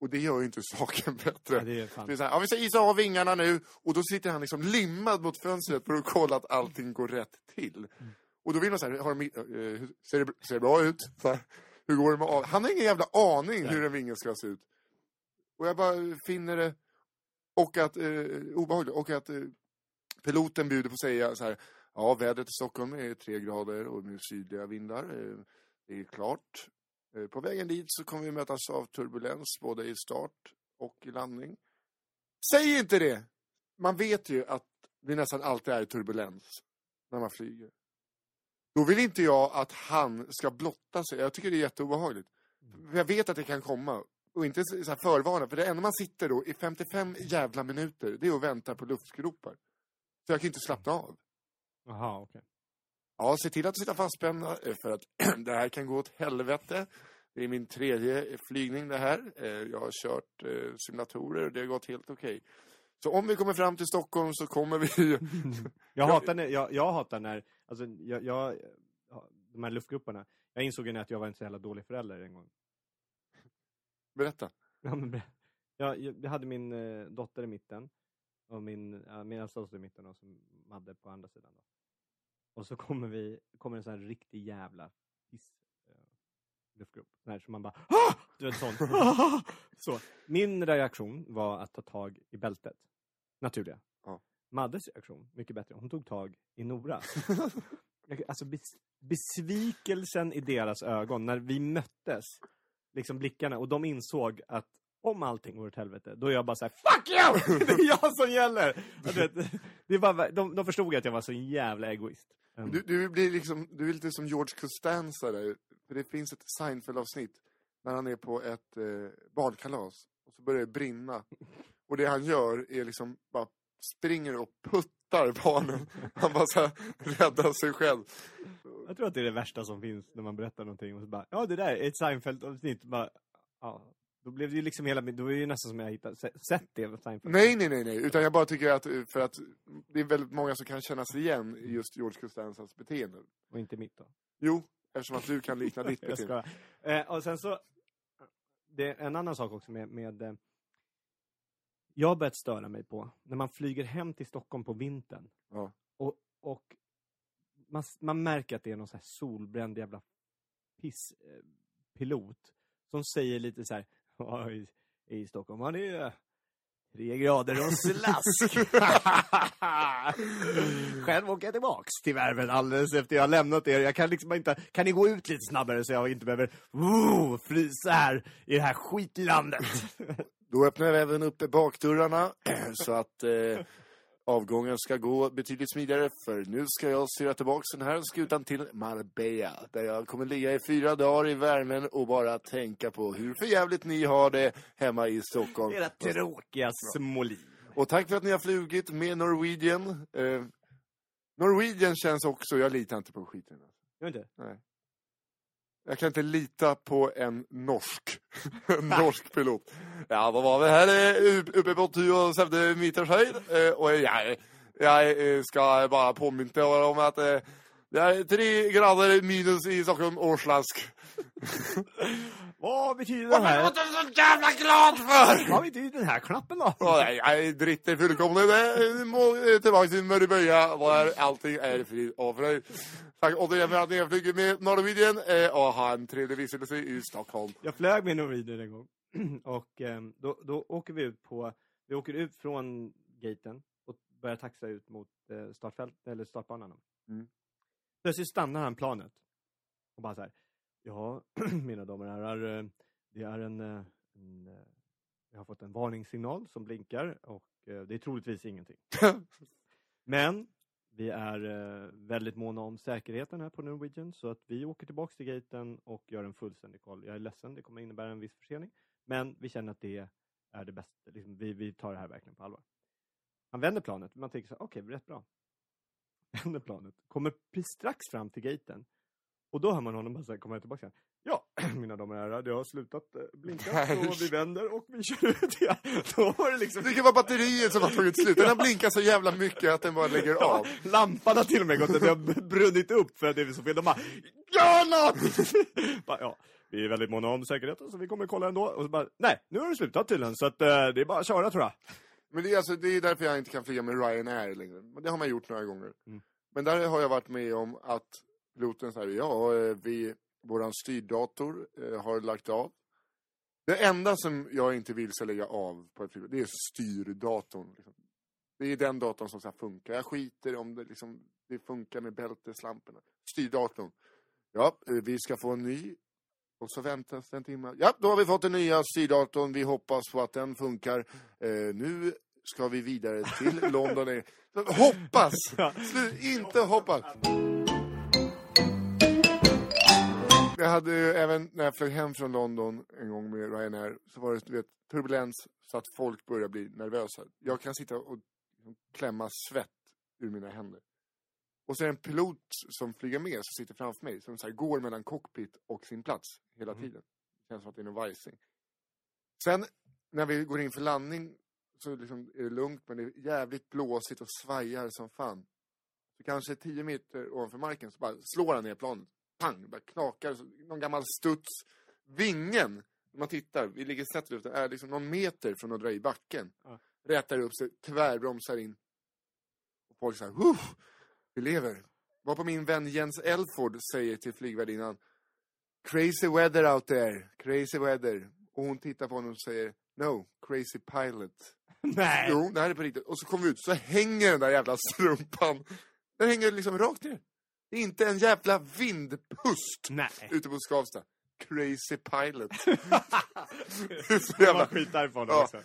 Och det gör ju inte saken bättre. Ja, det är fan. Det är så här, ja, vi ska isa av vingarna nu. Och då sitter han liksom limmad mot fönstret för att kolla att allting går rätt till. Mm. Och då vill man så här, har de, eh, ser, det, ser det bra ut? Så här, hur går det med av? Han har ingen jävla aning hur en vinge ska se ut. Och jag bara finner det och att, eh, obehagligt. Och att eh, piloten bjuder på att säga så här, ja vädret i Stockholm är tre grader och med sydliga vindar. Eh, det är klart. Eh, På vägen dit så kommer vi mötas av turbulens både i start och i landning. Säg inte det! Man vet ju att det nästan alltid är turbulens när man flyger. Då vill inte jag att han ska blotta sig. Jag tycker det är jätteobehagligt. För Jag vet att det kan komma. Och inte så förvarna. För det enda man sitter då i 55 jävla minuter, det är att vänta på luftgropar. Så jag kan inte slappna av. Jaha, okej. Ja, se till att sitta fastspända eh, för att det här kan gå åt helvete. Det är min tredje flygning det här. Eh, Jag har kört eh, simulatorer och det har gått helt okej. Så om vi kommer fram till Stockholm så kommer vi... Jag hatar när, jag, jag hatar när, alltså jag, jag, ja, de här luftgrupperna. Jag insåg ju att jag var en så jävla dålig förälder en gång. Berätta. Ja, men, jag, jag, hade min eh, dotter i mitten. Och min, min äldsta dotter i mitten och så Madde på andra sidan. Då. Och så kommer vi, kommer en sån här riktig jävla piss eh, luftgrupp. Sån här som man bara "Ah!" Du vet sån. "Ah!" så. Min reaktion var att ta tag i bältet. Naturliga. Ja. Maddes reaktion, mycket bättre. Hon tog tag i Nora. Alltså bes, besvikelsen i deras ögon när vi möttes. Liksom blickarna. Och de insåg att om allting går åt helvete, då är jag bara så här: Fuck you! Det är jag som gäller! Vet, det bara, de, de förstod att jag var så en jävla egoist. Um, Du, du, blir liksom, du är lite som George Costanza där. För det finns ett Seinfeld-avsnitt när han är på ett eh, badkalas. Och så börjar det brinna. Och det han gör är liksom bara springer och puttar barnen. Han bara så här räddar sig själv. Jag tror att det är det värsta som finns när man berättar någonting och så bara, ja det där är ett Seinfeld-avsnitt. Bara, Ja, då blev det ju liksom hela, då är det ju nästan som jag hittat, se- sett det. Nej, nej, nej, nej. Utan jag bara tycker att, för att det är väldigt många som kan känna sig igen i just George Costanzas beteende. Och inte mitt då. Jo, eftersom att du kan likna ditt Jag beteende. skojar. Eh, och sen så, det är en annan sak också med, med eh, jag har börjat störa mig på när man flyger hem till Stockholm på vintern. Ja. Och, och man, man märker att det är någon så här solbränd jävla pisspilot eh, som säger lite så här, "Ja, i, i Stockholm har det ju tre grader och slask. Själv åker jag tillbaks till värmen alldeles efter jag har lämnat er. Jag kan liksom inte, kan ni gå ut lite snabbare så jag inte behöver oh, frysa här i det här skitlandet. Då öppnar vi även upp bakdörrarna så att eh, avgången ska gå betydligt smidigare. För nu ska jag styra tillbaka den här skutan till Marbella. Där jag kommer ligga i fyra dagar i värmen och bara tänka på hur förjävligt ni har det hemma i Stockholm. Era tråkiga små liv. Och tack för att ni har flugit med Norwegian. Eh, Norwegian känns också, jag litar inte på skiten. Gör inte? Jag kan inte lita på en norsk, en norsk pilot. Ja, då var vi här uppe på 77 meters höjd. eh, Och jag, jag ska bara påminna om att eh, Det är tre grader minus i Stockholm, årslask. Vad betyder det Varför här? låter du så jävla glad för? Vad betyder den här knappen då? Nej, jag dritter fullkomligt. Det må eh, tillbaka till Mörriböja där allting är frid och fröjd. Tack återigen för att ni har flugit med Norwegian eh, och ha en trevlig vistelse i Stockholm. Jag flög med Norwegian en gång. och ehm, då, då åker vi ut på, vi åker ut från gaten och börjar taxa ut mot eh, startfält, eller startbanan. Mm. Plötsligt stannar han planet. Och bara så här. Ja, mina damer och herrar. Eh, det är en, eh, en eh, jag har fått en varningssignal som blinkar och det är troligtvis ingenting. Men vi är väldigt måna om säkerheten här på Norwegian så att vi åker tillbaks till gaten och gör en fullständig koll. Jag är ledsen, det kommer innebära en viss försening. Men vi känner att det är det bästa. Liksom, vi, vi tar det här verkligen på allvar. Han vänder planet. Man tänker så här, okej, rätt bra. Vänder planet. Kommer strax fram till gaten. Och då hör man honom bara så här, komma tillbaka. igen. Ja, mina damer och herrar, det har slutat eh, blinka. Så vi vänder och vi kör ut igen. Då var det liksom... Det kan vara batteriet som har tagit slut. Den har blinkat så jävla mycket att den bara lägger av. Lampan har till och med gått, det har brunnit upp för att det är så fel. De bara, gör något! bara, ja, vi är väldigt måna om säkerheten så vi kommer kolla ändå. Och så bara, nej, nu har det slutat tydligen så att, eh, det är bara att köra tror jag. Men det är, alltså, det är därför jag inte kan flyga med Ryanair längre. Men Det har man gjort några gånger. Mm. Men där har jag varit med om att piloten säger ja, eh, vi, våran styrdator eh, har lagt av. Det enda som jag inte vill ska lägga av på ett flyg, det är styrdatorn. Liksom. Det är den datorn som ska funka. Jag skiter om det, liksom, det funkar med bälteslamporna. Styrdatorn. Ja, eh, vi ska få en ny. Och så väntas en timme. Ja, då har vi fått den nya styrdatorn. Vi hoppas på att den funkar. Eh, nu ska vi vidare till London. Hoppas! Slu- inte hoppas! Jag hade ju även när jag flög hem från London en gång med Ryanair så var det du vet, turbulens så att folk börjar bli nervösa. Jag kan sitta och klämma svett ur mina händer. Och så är det en pilot som flyger med som sitter framför mig som så här, går mellan cockpit och sin plats hela tiden. Det känns som att det är någon vajsing. Sen när vi går in för landning så liksom är det lugnt men det är jävligt blåsigt och svajar som fan. Så kanske 10 meter ovanför marken så bara slår han ner planet. Pang! Det bara knakar. Så, någon gammal studs. Vingen, när man tittar, vi ligger snett i luften, är liksom någon meter från att dra i backen. Ja. Rätar upp sig, tvärbromsar in. Och folk Woof! Vi lever. Vad på min vän Jens Elford säger till flygvärdinnan. Crazy weather out there, crazy weather. Och hon tittar på honom och säger No, crazy pilot. Nej! Jo, det här är på riktigt. Och så kommer vi ut, så hänger den där jävla strumpan. Den hänger liksom rakt ner. Det är inte en jävla vindpust Nej! ute på Skavsta. Crazy pilot. Så var jävla... skit därifrån Ja. också.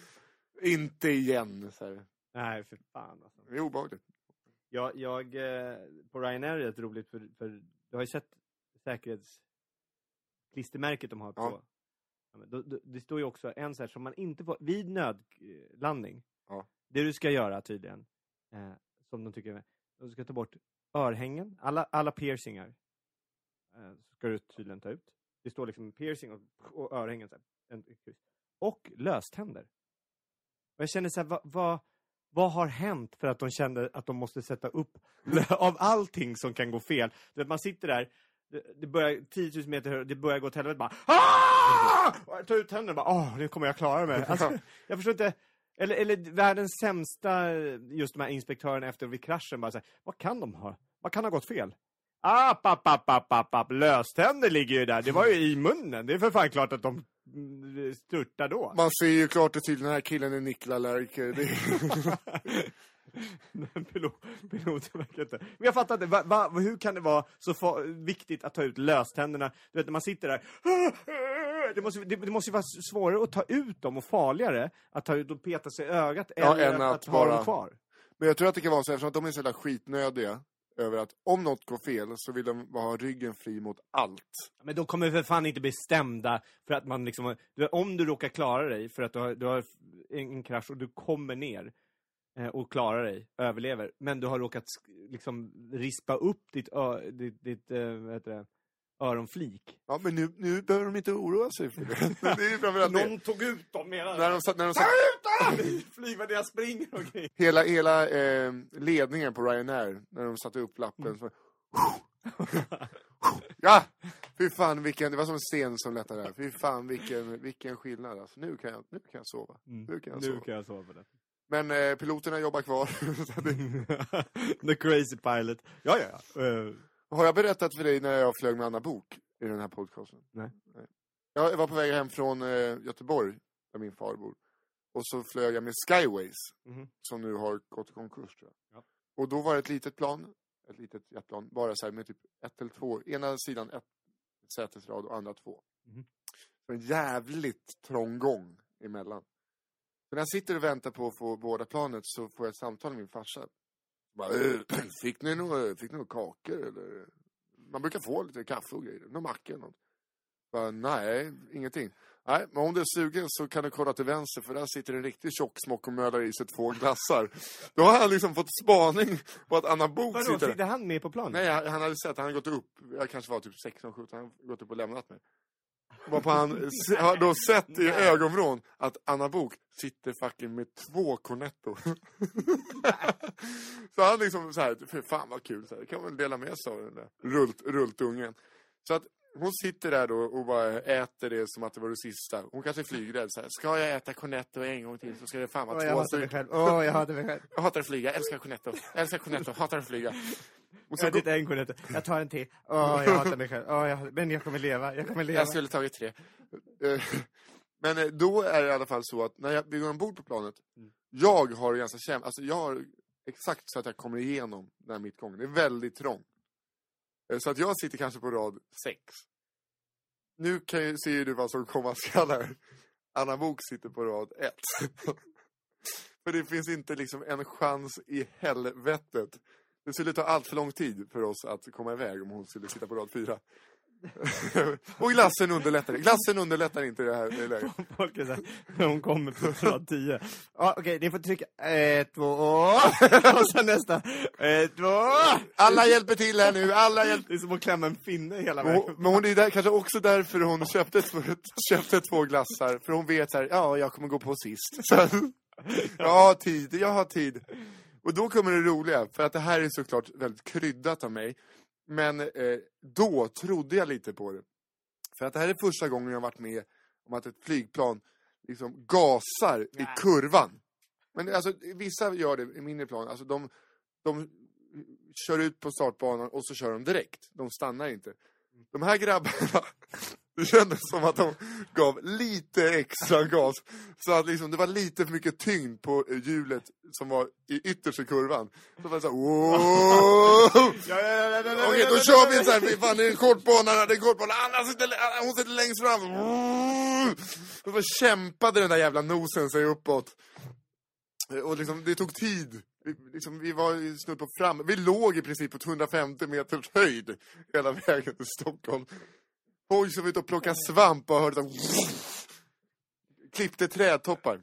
Inte igen. Så här. Nej, för fan alltså. Det är obehagligt. Jag, jag eh, på Ryanair är det roligt för, för du har ju sett säkerhetsklistermärket de har på. Ja. Ja, då, då, det står ju också en så här som man inte får, vid nödlandning. Ja. Det du ska göra tydligen, eh, som de tycker du ska ta bort örhängen, alla, alla piercingar. Eh, ska du tydligen ta ut. Det står liksom piercing och, och örhängen. Så här, en, och löständer. Och jag känner så här, vad, vad, vad har hänt för att de kände att de måste sätta upp av allting som kan gå fel? Du vet, man sitter där, det, börjar 10 000 meter det börjar gå åt helvete bara "Ah!" Och jag tar ut tänderna och bara åh, nu kommer jag klara mig. Alltså, jag förstår inte. Eller, eller världens sämsta, just de här inspektörerna efter vid kraschen bara så här, vad kan de ha? Vad kan ha gått fel? App, app, app, app, app, app. Löständer ligger ju där. Det var ju i munnen. Det är för fan klart att de störtar då. Man ser ju klart och tydligt den här killen är Nikla Pilot, piloten verkar inte. Men jag fattar inte, va, va, hur kan det vara så fa- viktigt att ta ut löständerna? Du vet när man sitter där. Det måste, det, det måste ju vara svårare att ta ut dem och farligare att ta ut och peta sig i ögat Ja, än att, att ha bara- dem kvar. Men jag tror att det kan vara så eftersom att de är så jävla skitnödiga över att om något går fel så vill de bara ha ryggen fri mot allt. Men de kommer för fan inte bli stämda för att man liksom, om du råkar klara dig för att du har, du har en, krasch och du kommer ner eh, och klarar dig, överlever, men du har råkat liksom rispa upp ditt, ö, ditt, ditt eh, vad heter det, öronflik. Ja, men nu, nu behöver de inte oroa sig för det. det är framförallt det. Någon tog ut dem menar När de, satt- när de satt, Flygvärd jag springer och grejer. hela hela eh, ledningen på Ryanair, när de satte upp lappen, så Ja! Fy fan vilken, det var som en sten som lättade där. Fy fan vilken, vilken skillnad alltså. Nu kan jag, nu kan jag sova. Nu kan jag Nu sova. kan jag sova på det. Men eh, piloterna jobbar kvar. The crazy pilot. Ja, ja, ja. Eh, Har jag berättat för dig när jag flög med Anna Bok i den här podcasten? Nej. Jag var på väg hem från eh, Göteborg, där min far bor. Och så flög jag med Skyways, Mhm. som nu har gått i konkurs tror jag. Ja. Och då var det ett litet plan, ett litet jetplan, bara så här med typ ett eller två, ena sidan ett sätesrad och andra två. Så en jävligt trång gång emellan. Så när jag sitter och väntar på att få båda planet så får jag ett samtal med min farsa. Bara, "Eh, fick ni några, fick ni några kakor eller? Man brukar få lite kaffe och grejer, någon macka eller något. Bara, nej, ingenting. Nej, men om du är sugen så kan du kolla till vänster för där sitter en riktig tjocksmock och mölar i sig två glassar. Då har han liksom fått spaning på att Anna Bok Vadå, sitter sitter han med på planen? Nej, han hade sett, han hade gått upp, jag kanske var typ 16, 17, han hade gått upp och lämnat mig. Varpå han se- har då sett i ögonvrån att Anna Bok sitter fucking med två cornetto. så han liksom så här, för fan vad kul, så här, det kan man dela med sig av den där rult, rultungen. Så att hon sitter där då och bara äter det som att det var det sista. Hon kanske är flygrädd så här, ska jag äta cornetto en gång till så ska det fan vara Åh, två stycken. själv. Åh, jag hatar mig själv. Jag hatar att flyga, älskar cornetto, älskar cornetto, hatar att flyga. Och Jag ätit en kornett. Jag tar en till. Åh, jag hatar mig själv. Åh, jag, men jag kommer leva. Jag kommer leva. Jag skulle tagit tre. Eh, Men eh, då är det i alla fall så att när jag, vi går ombord på planet, Mm. jag har ganska känt, alltså jag har exakt så att jag kommer igenom den här mittgången. Det är väldigt trångt. Eh, så att jag sitter kanske på rad sex. Nu kan ju, ser ju du vad som komma skall här. Anna Bok sitter på rad ett. för det finns inte liksom en chans i helvetet. Det skulle ta allt för lång tid för oss att komma iväg om hon skulle sitta på rad fyra. och glassen underlättar Glassen underlättar inte det här läget. Folk är såhär, när hon kommer på rad 10. Ja, okej, ni får trycka ett, två, och sen nästa. Ett, två. Alla hjälper till här nu, alla hjälper Det är som att klämma en finne hela vägen. hon- Men hon är där, kanske också därför hon köpte, två- köpte två glassar. För hon vet så här, ja, jag kommer gå på sist. Så, jag har tid, jag har tid. Och då kommer det roliga, för att det här är såklart väldigt kryddat av mig. Men eh, då trodde jag lite på det. För att det här är första gången jag varit med om att ett flygplan liksom gasar i kurvan. Men alltså, vissa gör det i mindre plan. Alltså de, de kör ut på startbanan och så kör de direkt. De stannar inte. De här grabbarna, det kändes som att de gav lite extra gas. Så att liksom, det var lite för mycket tyngd på eh, hjulet som var i yttersta kurvan. Så det var så här, wow! Ja, ja, ja, ja, ja, Okej, då kör vi ja, så här. Vi- Fan, det är en kort bana, det är en kort bana. Anna sitter, hon sitter längst fram. Och så kämpade den där jävla nosen sig uppåt. Och liksom, det tog tid. Vi, liksom, vi var snudd på fram. Vi låg i princip på 150 meters höjd hela vägen till Stockholm. Folk som var ute och plockade svamp och hörde Klippte trädtoppar.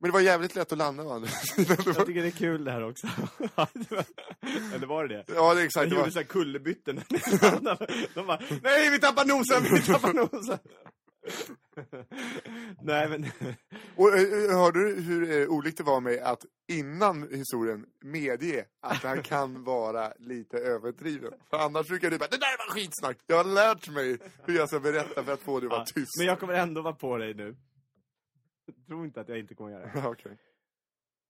Men det var jävligt lätt att landa va? Det Jag tycker det är kul det här också. Eller var det det? Ja, det är De exakt. Det gjorde var... såhär kullerbytten. De bara, nej vi tappar nosen, vi tappar nosen. nej men, Och eh, hörde du hur eh, olikt det var med att innan historien medge att han kan vara lite överdriven? För annars brukar du bara, det där var skitsnack! Jag har lärt mig hur jag ska berätta för att få dig att vara ja, tyst. men jag kommer ändå vara på dig nu. Tro inte att jag inte kommer göra det. Okej.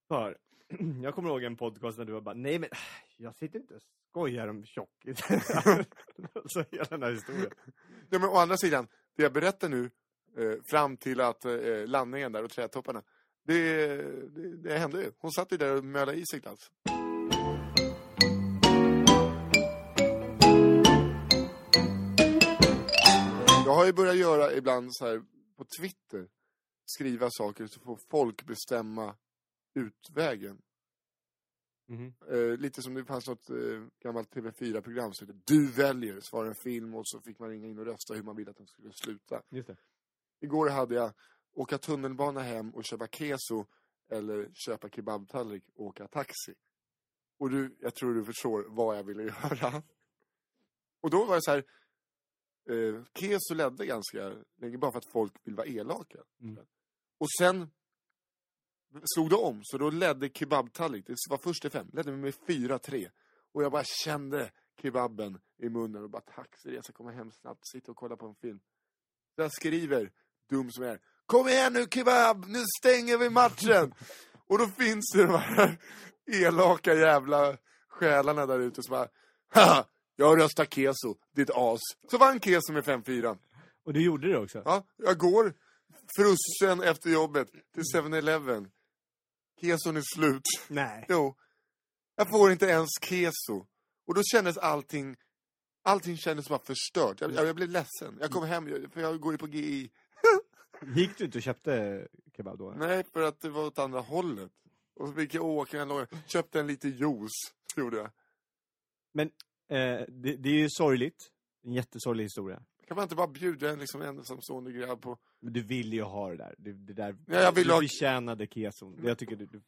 För, jag kommer ihåg en podcast när du var bara, nej men jag sitter inte och skojar om tjockis. Så hela den här historien. Ja, men å andra sidan, det jag berättar nu, eh, fram till att eh, landningen där och trädtopparna, det, det, det hände ju. Hon satt ju där och mölade i sig glass. Jag har ju börjat göra ibland så här på Twitter, skriva saker så får folk bestämma utvägen. Mhm. Eh, lite som det fanns något eh, gammalt TV4-program som heter Du väljer, så var det en film och så fick man ringa in och rösta hur man ville att den skulle sluta. Just det. Igår hade jag åka tunnelbana hem och köpa keso eller köpa kebabtallrik och åka taxi. Och du, jag tror du förstår vad jag ville göra. Och då var det så här, eh, keso ledde ganska länge bara för att folk vill vara elaka. Mm. Och sen slog det om, så då ledde kebabtallrik, det var först till fem, ledde med 4-3. Och jag bara kände, kebaben i munnen och bara tack Therese, jag kommer hem snabbt, sitta och kolla på en film. Så jag skriver, dum som jag är, kom igen nu kebab, nu stänger vi matchen! och då finns det de här elaka jävla själarna där ute som bara, haha, jag röstar keso, ditt as. Så vann keso med 5-4. Och du gjorde det också? Ja, jag går frusen efter jobbet till 7-Eleven. Keson är slut. Nej. Jo. Jag får inte ens keso. Och då kändes allting, allting kändes bara förstört. Jag, jag, jag blev ledsen. Jag kom hem, för jag går ju på GI. Gick du inte och köpte kebab då? Nej, för att det var åt andra hållet. Och så fick jag åka en lång... Köpte en liten juice, gjorde jag. Men eh, det, det är ju sorgligt. En jättesorglig historia. Kan man inte bara bjuda en liksom ensamstående grabb på... Men du vill ju ha det där. Det, det där Ja, jag vill du ha- förtjänade keson. Jag tycker du, du...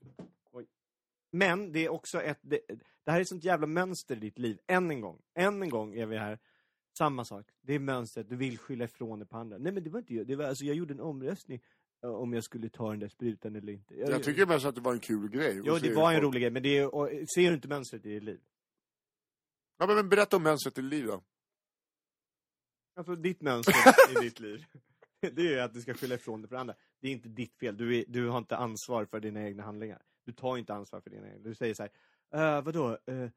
Men det är också ett... Det, det här är ett sånt jävla mönster i ditt liv. Än en gång. Än en gång är vi här. Samma sak. Det är mönstret. Du vill skylla ifrån det på andra. Nej men det var inte jag. Det var, alltså, jag gjorde en omröstning eh, om jag skulle ta den där sprutan eller inte. Jag tycker mest att det var en kul grej. Jo, det var en folk- rolig grej. Men det är, och, ser du inte mönstret i ditt liv? Ja, men, men berätta om mönstret i liv då. Alltså ditt mönster i ditt liv. Det är att du ska skylla ifrån det på andra. Det är inte ditt fel. Du, är, du har inte ansvar för dina egna handlingar. Du tar inte ansvar för dina egna. Du säger så här, uh, vadå? Uh,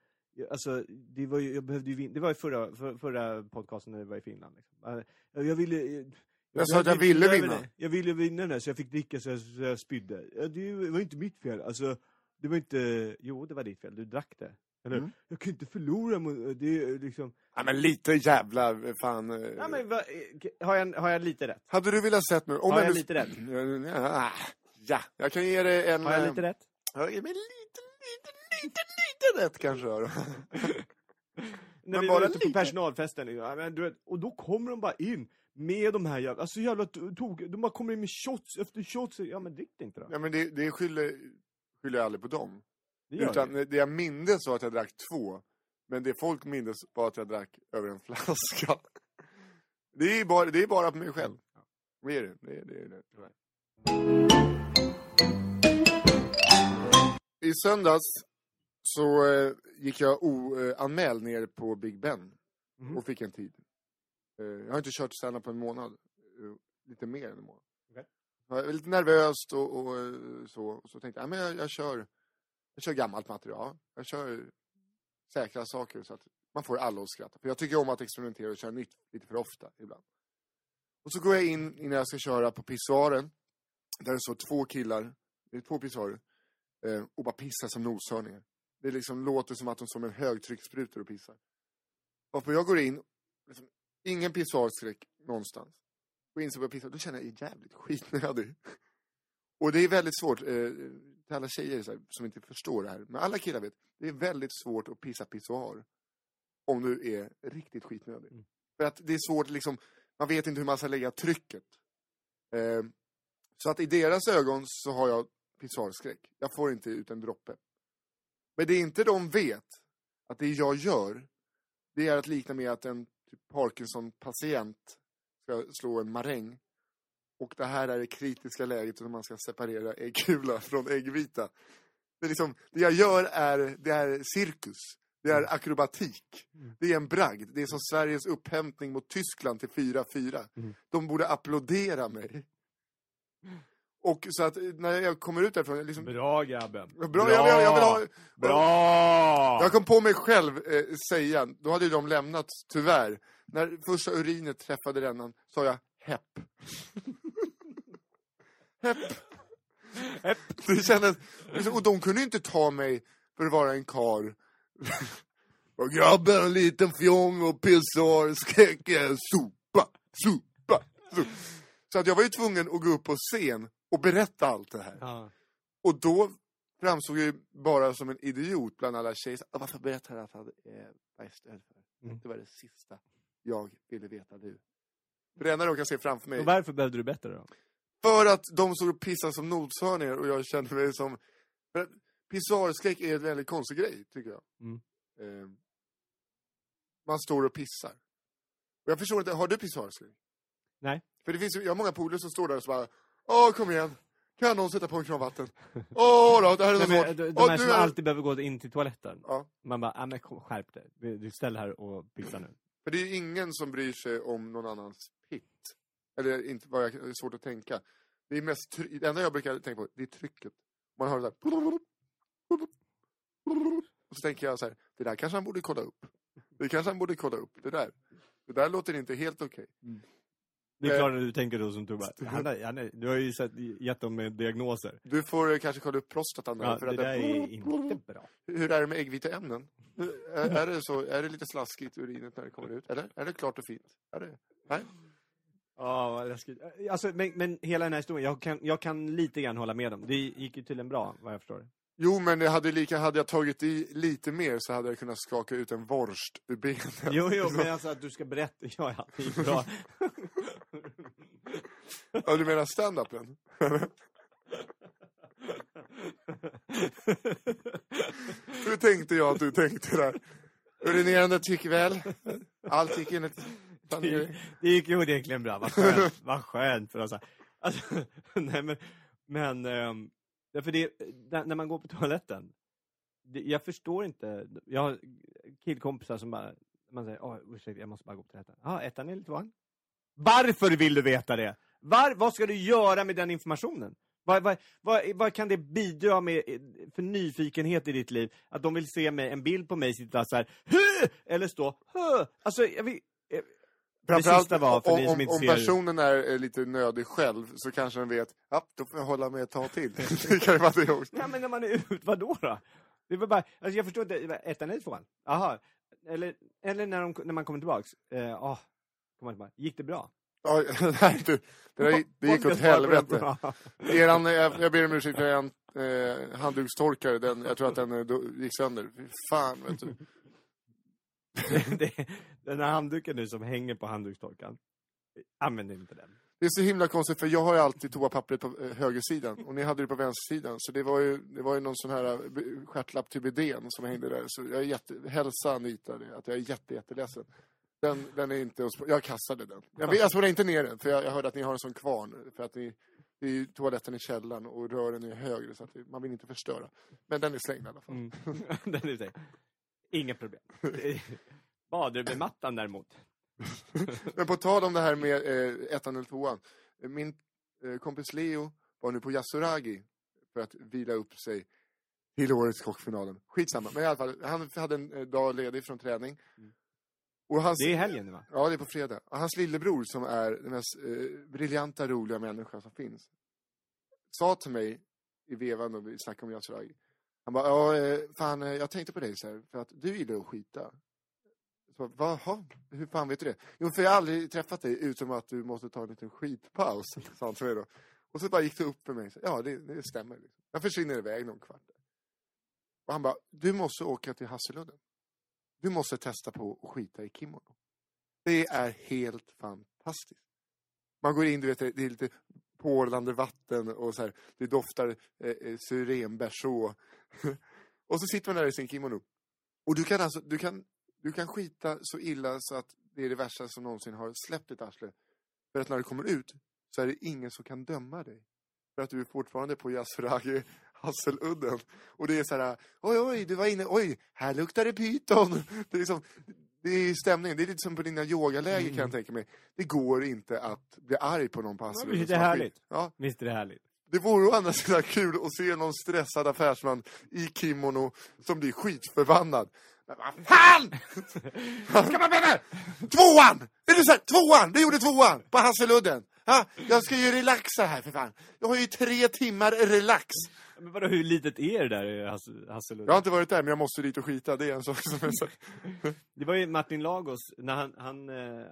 alltså, det var ju, jag behövde ju Det var ju förra, för, förra podcasten när vi var i Finland. Liksom. Uh, jag ville... eh, Jag sa att jag ville vinna. det. Jag ville vinna den så jag fick dricka så jag, så jag spydde. Det var inte mitt fel. Alltså, det var inte... Jo, det var ditt fel. Du drack det. Eller? Mm. Jag kan inte förlora mot... Det är liksom... Ja, men lite jävla eh, fan... eh, Ja, men, va, eh, har, jag, har jag lite rätt? Hade du velat sett mig... Om Har jag ändå- lite rätt? Ja, ja, jag kan ge dig en... Har jag eh, lite rätt? Ja, mig lite, lite, lite, lite rätt kanske. När Men vi var ute på personalfesten, ja, men du vet, och då kommer de bara in med de här jävla, alltså jävla to- tog, de bara kommer in med shots efter shots. Ja men drick det inte då. Ja, men det, det skyller, skyller jag aldrig på dem. Det Utan det. det jag mindes var att jag drack två. Men det folk mindes var att jag drack över en flaska. Det är bara, det är bara på mig själv. Det är det. det, är- det, är det. I söndags så eh, gick jag oanmäld ner på Big Ben Mhm. och fick en tid. Eh, jag har inte kört stand på en månad. Eh, lite mer än en månad. Okej. Jag var lite nervöst och, och så. Och så tänkte jag, ja, men jag, jag, kör, jag kör gammalt material. Jag kör säkra saker så att man får alla att skratta. För jag tycker om att experimentera och köra nytt lite för ofta ibland. Och så går jag in innan jag ska köra på pissoaren. Där det står två killar, det är två pissoarer, eh, och bara pissar som noshörningar. Det liksom låter som att de står med en högtryckssprutor och pissar. Varpå jag går in, liksom, ingen pissoarskräck någonstans. Går in så börjar jag pissa, då känner jag är jävligt skitnödig. Och det är väldigt svårt, eh, till alla tjejer så här, som inte förstår det här, men alla killar vet, det är väldigt svårt att pissa pissoar. Om du är riktigt skitnödig. Mm. För att det är svårt liksom, man vet inte hur man ska lägga trycket. Eh, så att i deras ögon så har jag pissoarskräck. Jag får inte ut en droppe. Men det inte de vet, att det jag gör, det är att likna med att en typ Parkinson-patient ska slå en maräng. Och det här är det kritiska läget när man ska separera äggula från äggvita. Det, liksom, det jag gör är, det är cirkus. Det är akrobatik. Det är en bragd. Det är som Sveriges upphämtning mot Tyskland till 4-4. Mm. De borde applådera mig. Och så att när jag kommer ut därifrån, liksom, Bra grabben. Bra, jag, vill, jag vill ha... Bra! Jag kom på mig själv eh, säga, då hade ju de lämnat, tyvärr. När första urinet träffade rännan sa jag hepp. Hepp. Det kändes, liksom, och de kunde inte ta mig för att vara en kar. och grabben, en liten fjong och pissar, skräck, sopa, sopa, sopa. Så att jag var ju tvungen att gå upp på scen och berätta allt det här. Ja. Och då framstod jag ju bara som en idiot bland alla tjejer. Så, "Ah, Varför berättar du att han är bajsdöd för? Mm. Det var det sista jag ville veta nu. För det enda de kan se framför mig. Och varför behövde du bättre då? För att de stod och pissade som noshörningar och jag kände mig som... Pissoarskräck är en väldigt konstig grej, tycker jag. Mm. Eh, man står och pissar. Och jag förstår inte, har du pissoarskräck? Nej. För det finns jag har många polare som står där och så bara Åh, kom igen! Kan någon sätta på en kran vatten? Åh då, det här är så svårt. de, de här som är- alltid behöver gå in till toaletten. Ja. Man bara, ah, men skärp dig. Du ställer här och pissar nu. För det är ju ingen som bryr sig om någon annans pitt. Eller inte vad jag, är svårt att tänka. Det är mest, det enda jag brukar tänka på, det är trycket. Man hör det där. Och så tänker jag så här, det där kanske han borde kolla upp. Det kanske han borde kolla upp, det där. Det där låter inte helt okej. Det är klart att du tänker då som Tobbe. Han är, han är, du har ju sett, gett dem diagnoser. Du får eh, kanske kolla upp prostatan. Ja, för det att där är inte bra. Hur är det med äggviteämnen? Är, är, det så, är det lite slaskigt urinet när det kommer ut? Eller är det klart och fint? Är det? Nej? Ja, vad läskigt. Alltså, men, men hela den här historien, jag kan, jag kan lite grann hålla med dem. Det gick ju tydligen bra, vad jag förstår. Jo, men det hade lika, hade jag tagit i lite mer så hade jag kunnat skaka ut en vorst ur benet. Jo, jo, men alltså att du ska berätta, ja, ja, det gick bra. Ja, du menar stand-upen? Hur tänkte jag att du tänkte där? Urinerandet gick väl? Allt gick enligt planering? Det gick ju egentligen bra, vad skönt, vad skönt för oss. Alltså, nej men, men, um, för det, när man går på toaletten, det, jag förstår inte, jag har killkompisar som bara, man säger, åh ursäkta jag måste bara gå på toaletten. Ja, ettan eller tvåan? Varför vill du veta det? Var, vad ska du göra med den informationen? Vad, vad, vad, vad kan det bidra med eh, för nyfikenhet i ditt liv? Att de vill se mig, en bild på mig sitta så här, Hö! eller stå, Hö! Alltså, jag vill, Framförallt sista var, för om, om, om personen är eh, lite nödig själv så kanske den vet, ja, då får jag hålla mig ett tag till. det kan ju vara det också. Ja men när man är ut, vadå då? Det var bara, alltså jag förstår inte, ettan eller tvåan? Jaha. Eller, eller när, de, när man kommer tillbaks, eh, ah, kommer tillbaka. gick det bra? Ja, nej, du, det, där, det gick åt helvete. Eran, eh, jag, jag ber om ursäkt för en eh, handdukstorkare, den, jag tror att den eh, då, gick sönder. Fan, vet du. det, den här handduken nu som hänger på handdukstorkaren, använd inte den. Det är så himla konstigt för jag har ju alltid toapappret på eh, högersidan och ni hade det på vänstersidan. Så det var ju, det var ju någon sån här eh, stjärtlapp till bidén som hängde där. Så jag är jätte, hälsa Anita det, att jag är jätte, jätteledsen. Den, den är inte, jag kastade den. Jag, jag spolade inte ner den för jag, jag hörde att ni har en sån kvarn. För att ni, det är ju toaletten i källaren och rören är högre så att man vill inte förstöra. Men den är slängd i alla fall. Mm. den är säker. Inga problem. Badrumsmattan däremot. Men på tal om det här med eh, ettan eller tvåan. Min eh, kompis Leo var nu på Yasuragi för att vila upp sig till årets kockfinalen. Skitsamma, men i alla fall, han hade en eh, dag ledig från träning. Och hans, Det är helgen nu va? Ja, det är på fredag. Och hans lillebror som är den mest eh, briljanta, roliga människan som finns. Sa till mig i vevan då vi snackade om Yasuragi. Han bara, ja, eh, fan, eh, jag tänkte på dig så här, för att du gillar att skita. Så, Vaha, hur fan vet du det? Jo, för jag har aldrig träffat dig utom att du måste ta en liten skitpaus, sa han till mig då. Och så bara gick det upp för mig, så, ja det, det stämmer. Liksom. Jag försvinner iväg någon kvart. Och han bara, du måste åka till Hasseludden. Du måste testa på att skita i kimono. Det är helt fantastiskt. Man går in, du vet, det är lite porlande vatten och så här, det doftar eh, eh, syrenberså. och så sitter man där i sin kimono. Och du kan alltså, du kan, du kan skita så illa så att det är det värsta som någonsin har släppt ett arsle. För att när du kommer ut så är det ingen som kan döma dig. För att du är fortfarande på Yasuragi Hasseludden. Och det är så här, oj oj, du var inne, oj, här luktar det pyton. Det är liksom, det är stämningen, det är lite som på dina yogaläger kan jag tänka mig. Det går inte att bli arg på någon på Hasseludden. det är skit. härligt. Ja, Visst är det härligt? det vore å andra sidan kul att se någon stressad affärsman i kimono som blir skitförbannad. Men vad fan! Ska man mena? Tvåan! Är du så tvåan? Du gjorde tvåan på Hasseludden. Ha? Jag ska ju relaxa här för fan. Jag har ju tre timmar relax. Men vadå, hur litet är det där i Hasse- Hasseludden? Jag har inte varit där men jag måste dit och skita. Det är en sak som är så. Det var ju Martin Lagos, när han, han eh,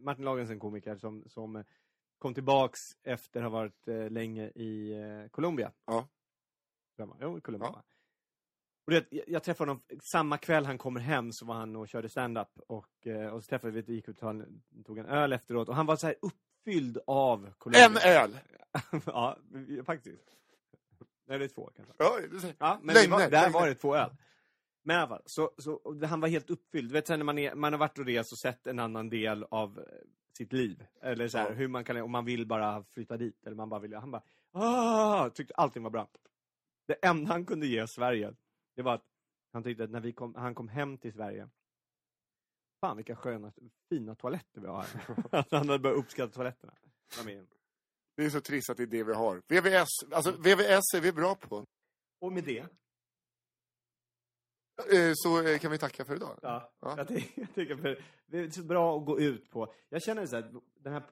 Martin Lagos är en komiker som, som kom tillbaks efter att ha varit eh, länge i eh, Colombia. Ja. Jo, Colombia. Ja. Och det, jag, träffade honom, samma kväll han kommer hem så var han och körde stand-up och, eh, och så träffade vi, vi gick ut och tog en, tog en öl efteråt och han var så här uppfylld av Colombia. En öl! ja, faktiskt. Nej, det är två kanske. Ja. Ja, men det var, där var det två öl. Men i alla fall, så, så, han var helt uppfylld. Du vet sen när man, är, man har varit och rest och sett en annan del av eh, sitt liv. Eller så här, Ja. hur man kan, om man vill bara flytta dit. Eller man bara vill, han bara, Ah, tyckte allting var bra. Det enda han kunde ge Sverige, det var att han tyckte att när vi kom, han kom hem till Sverige, fan vilka sköna, fina toaletter vi har. Att han hade börjat uppskatta toaletterna. Det är så trist att det är det vi har. VVS, alltså VVS är vi bra på. Och med det, Eh, Så eh, kan vi tacka för idag. ja, Ja. Jag, ty- jag tycker för, det är så bra att gå ut på. Jag känner så här, den här,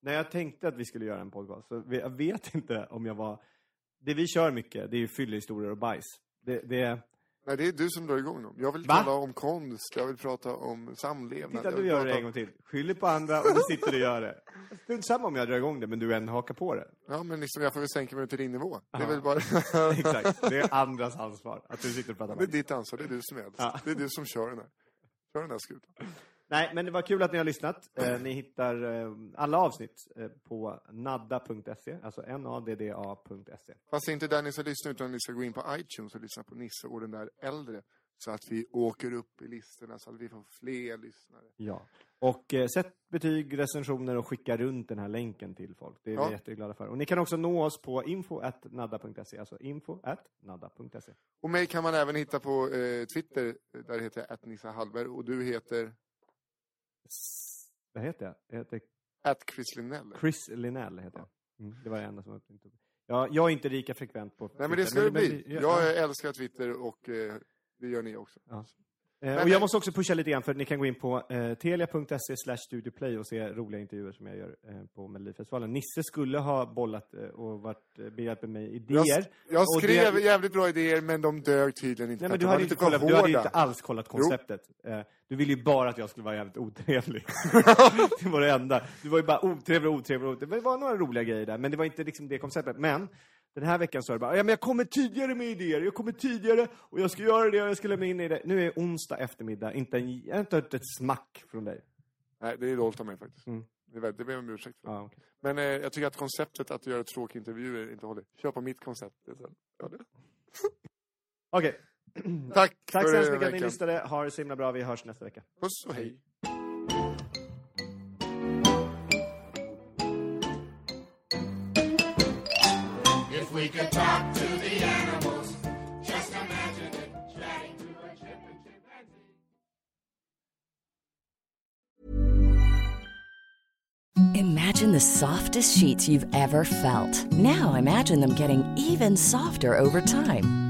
när jag tänkte att vi skulle göra en podcast, så jag vet inte om jag var, det vi kör mycket, det är ju fyllehistorier och bajs. Det, det, Nej, det är du som drar igång dem. Jag vill Va? tala om konst, jag vill prata om samlevnad. Titta, du gör det en gång till. Skyller på andra och du sitter och gör det. Strunt samma om jag drar igång det, men du än hakar på det. Ja, men liksom, jag får väl sänka mig till din nivå. Det är väl bara... Exakt. Det är andras ansvar att du sitter och pratar Det är ditt ansvar, det är du som är äldst. Ja. Det är du som kör den här. Kör den här skutan. Nej, men det var kul att ni har lyssnat. Eh, ni hittar eh, alla avsnitt eh, på nadda.se, alltså nadda.se. Fast det är inte där ni ska lyssna, utan ni ska gå in på iTunes och lyssna på Nisse och den där äldre. Så att vi åker upp i listorna, så att vi får fler lyssnare. Ja. Och eh, sätt betyg, recensioner och skicka runt den här länken till folk. Det är vi Ja. jätteglada för. Och ni kan också nå oss på info.nadda.se, alltså info.nadda.se. Och mig kan man även hitta på eh, Twitter, där heter jag Nissa Hallberg och du heter Vad heter jag? Jag heter att Chris Linnell. Chris Linnell heter jag. Mm, det var det enda som var inte ja, Jag är inte lika frekvent på Nej men det Twitter, ska det bli. ja, Jag älskar Twitter och eh, det gör ni också. Ja. Men- Eh, och jag måste också pusha lite grann för ni kan gå in på eh, telia.se studioplay och se roliga intervjuer som jag gör eh, på Melodifestivalen. Nisse skulle ha bollat eh, och varit eh, behjälpt med idéer. Jag, jag skrev det- jävligt bra idéer men de dög tydligen inte. Nej, men du de hade, inte kollat, du hade inte alls kollat konceptet. Eh, du ville ju bara att jag skulle vara jävligt otrevlig. det var det enda. Du var ju bara otrevlig, otrevlig, otrevlig. Det var några roliga grejer där, men det var inte liksom det konceptet. Men den här veckan så är det bara, ja men jag kommer tidigare med idéer, jag kommer tidigare och jag ska göra det och jag ska lämna in i det. Nu är onsdag eftermiddag, inte en, jag har inte hört ett smack från dig. Nej, det är dåligt av mig faktiskt. Mm. Det, ber jag om ursäkt för. Ja, okej. Men eh, jag tycker att konceptet att göra tråkiga intervjuer inte håller. Kör på mitt koncept. Okej. Tack, Tack för så hemskt mycket att ni lyssnade. Ha det så himla bra. Vi hörs nästa vecka. Puss och hej. We could talk to the animals, just imagine it, chatting to a chimpanzee. Imagine the softest sheets you've ever felt. Now imagine them getting even softer over time.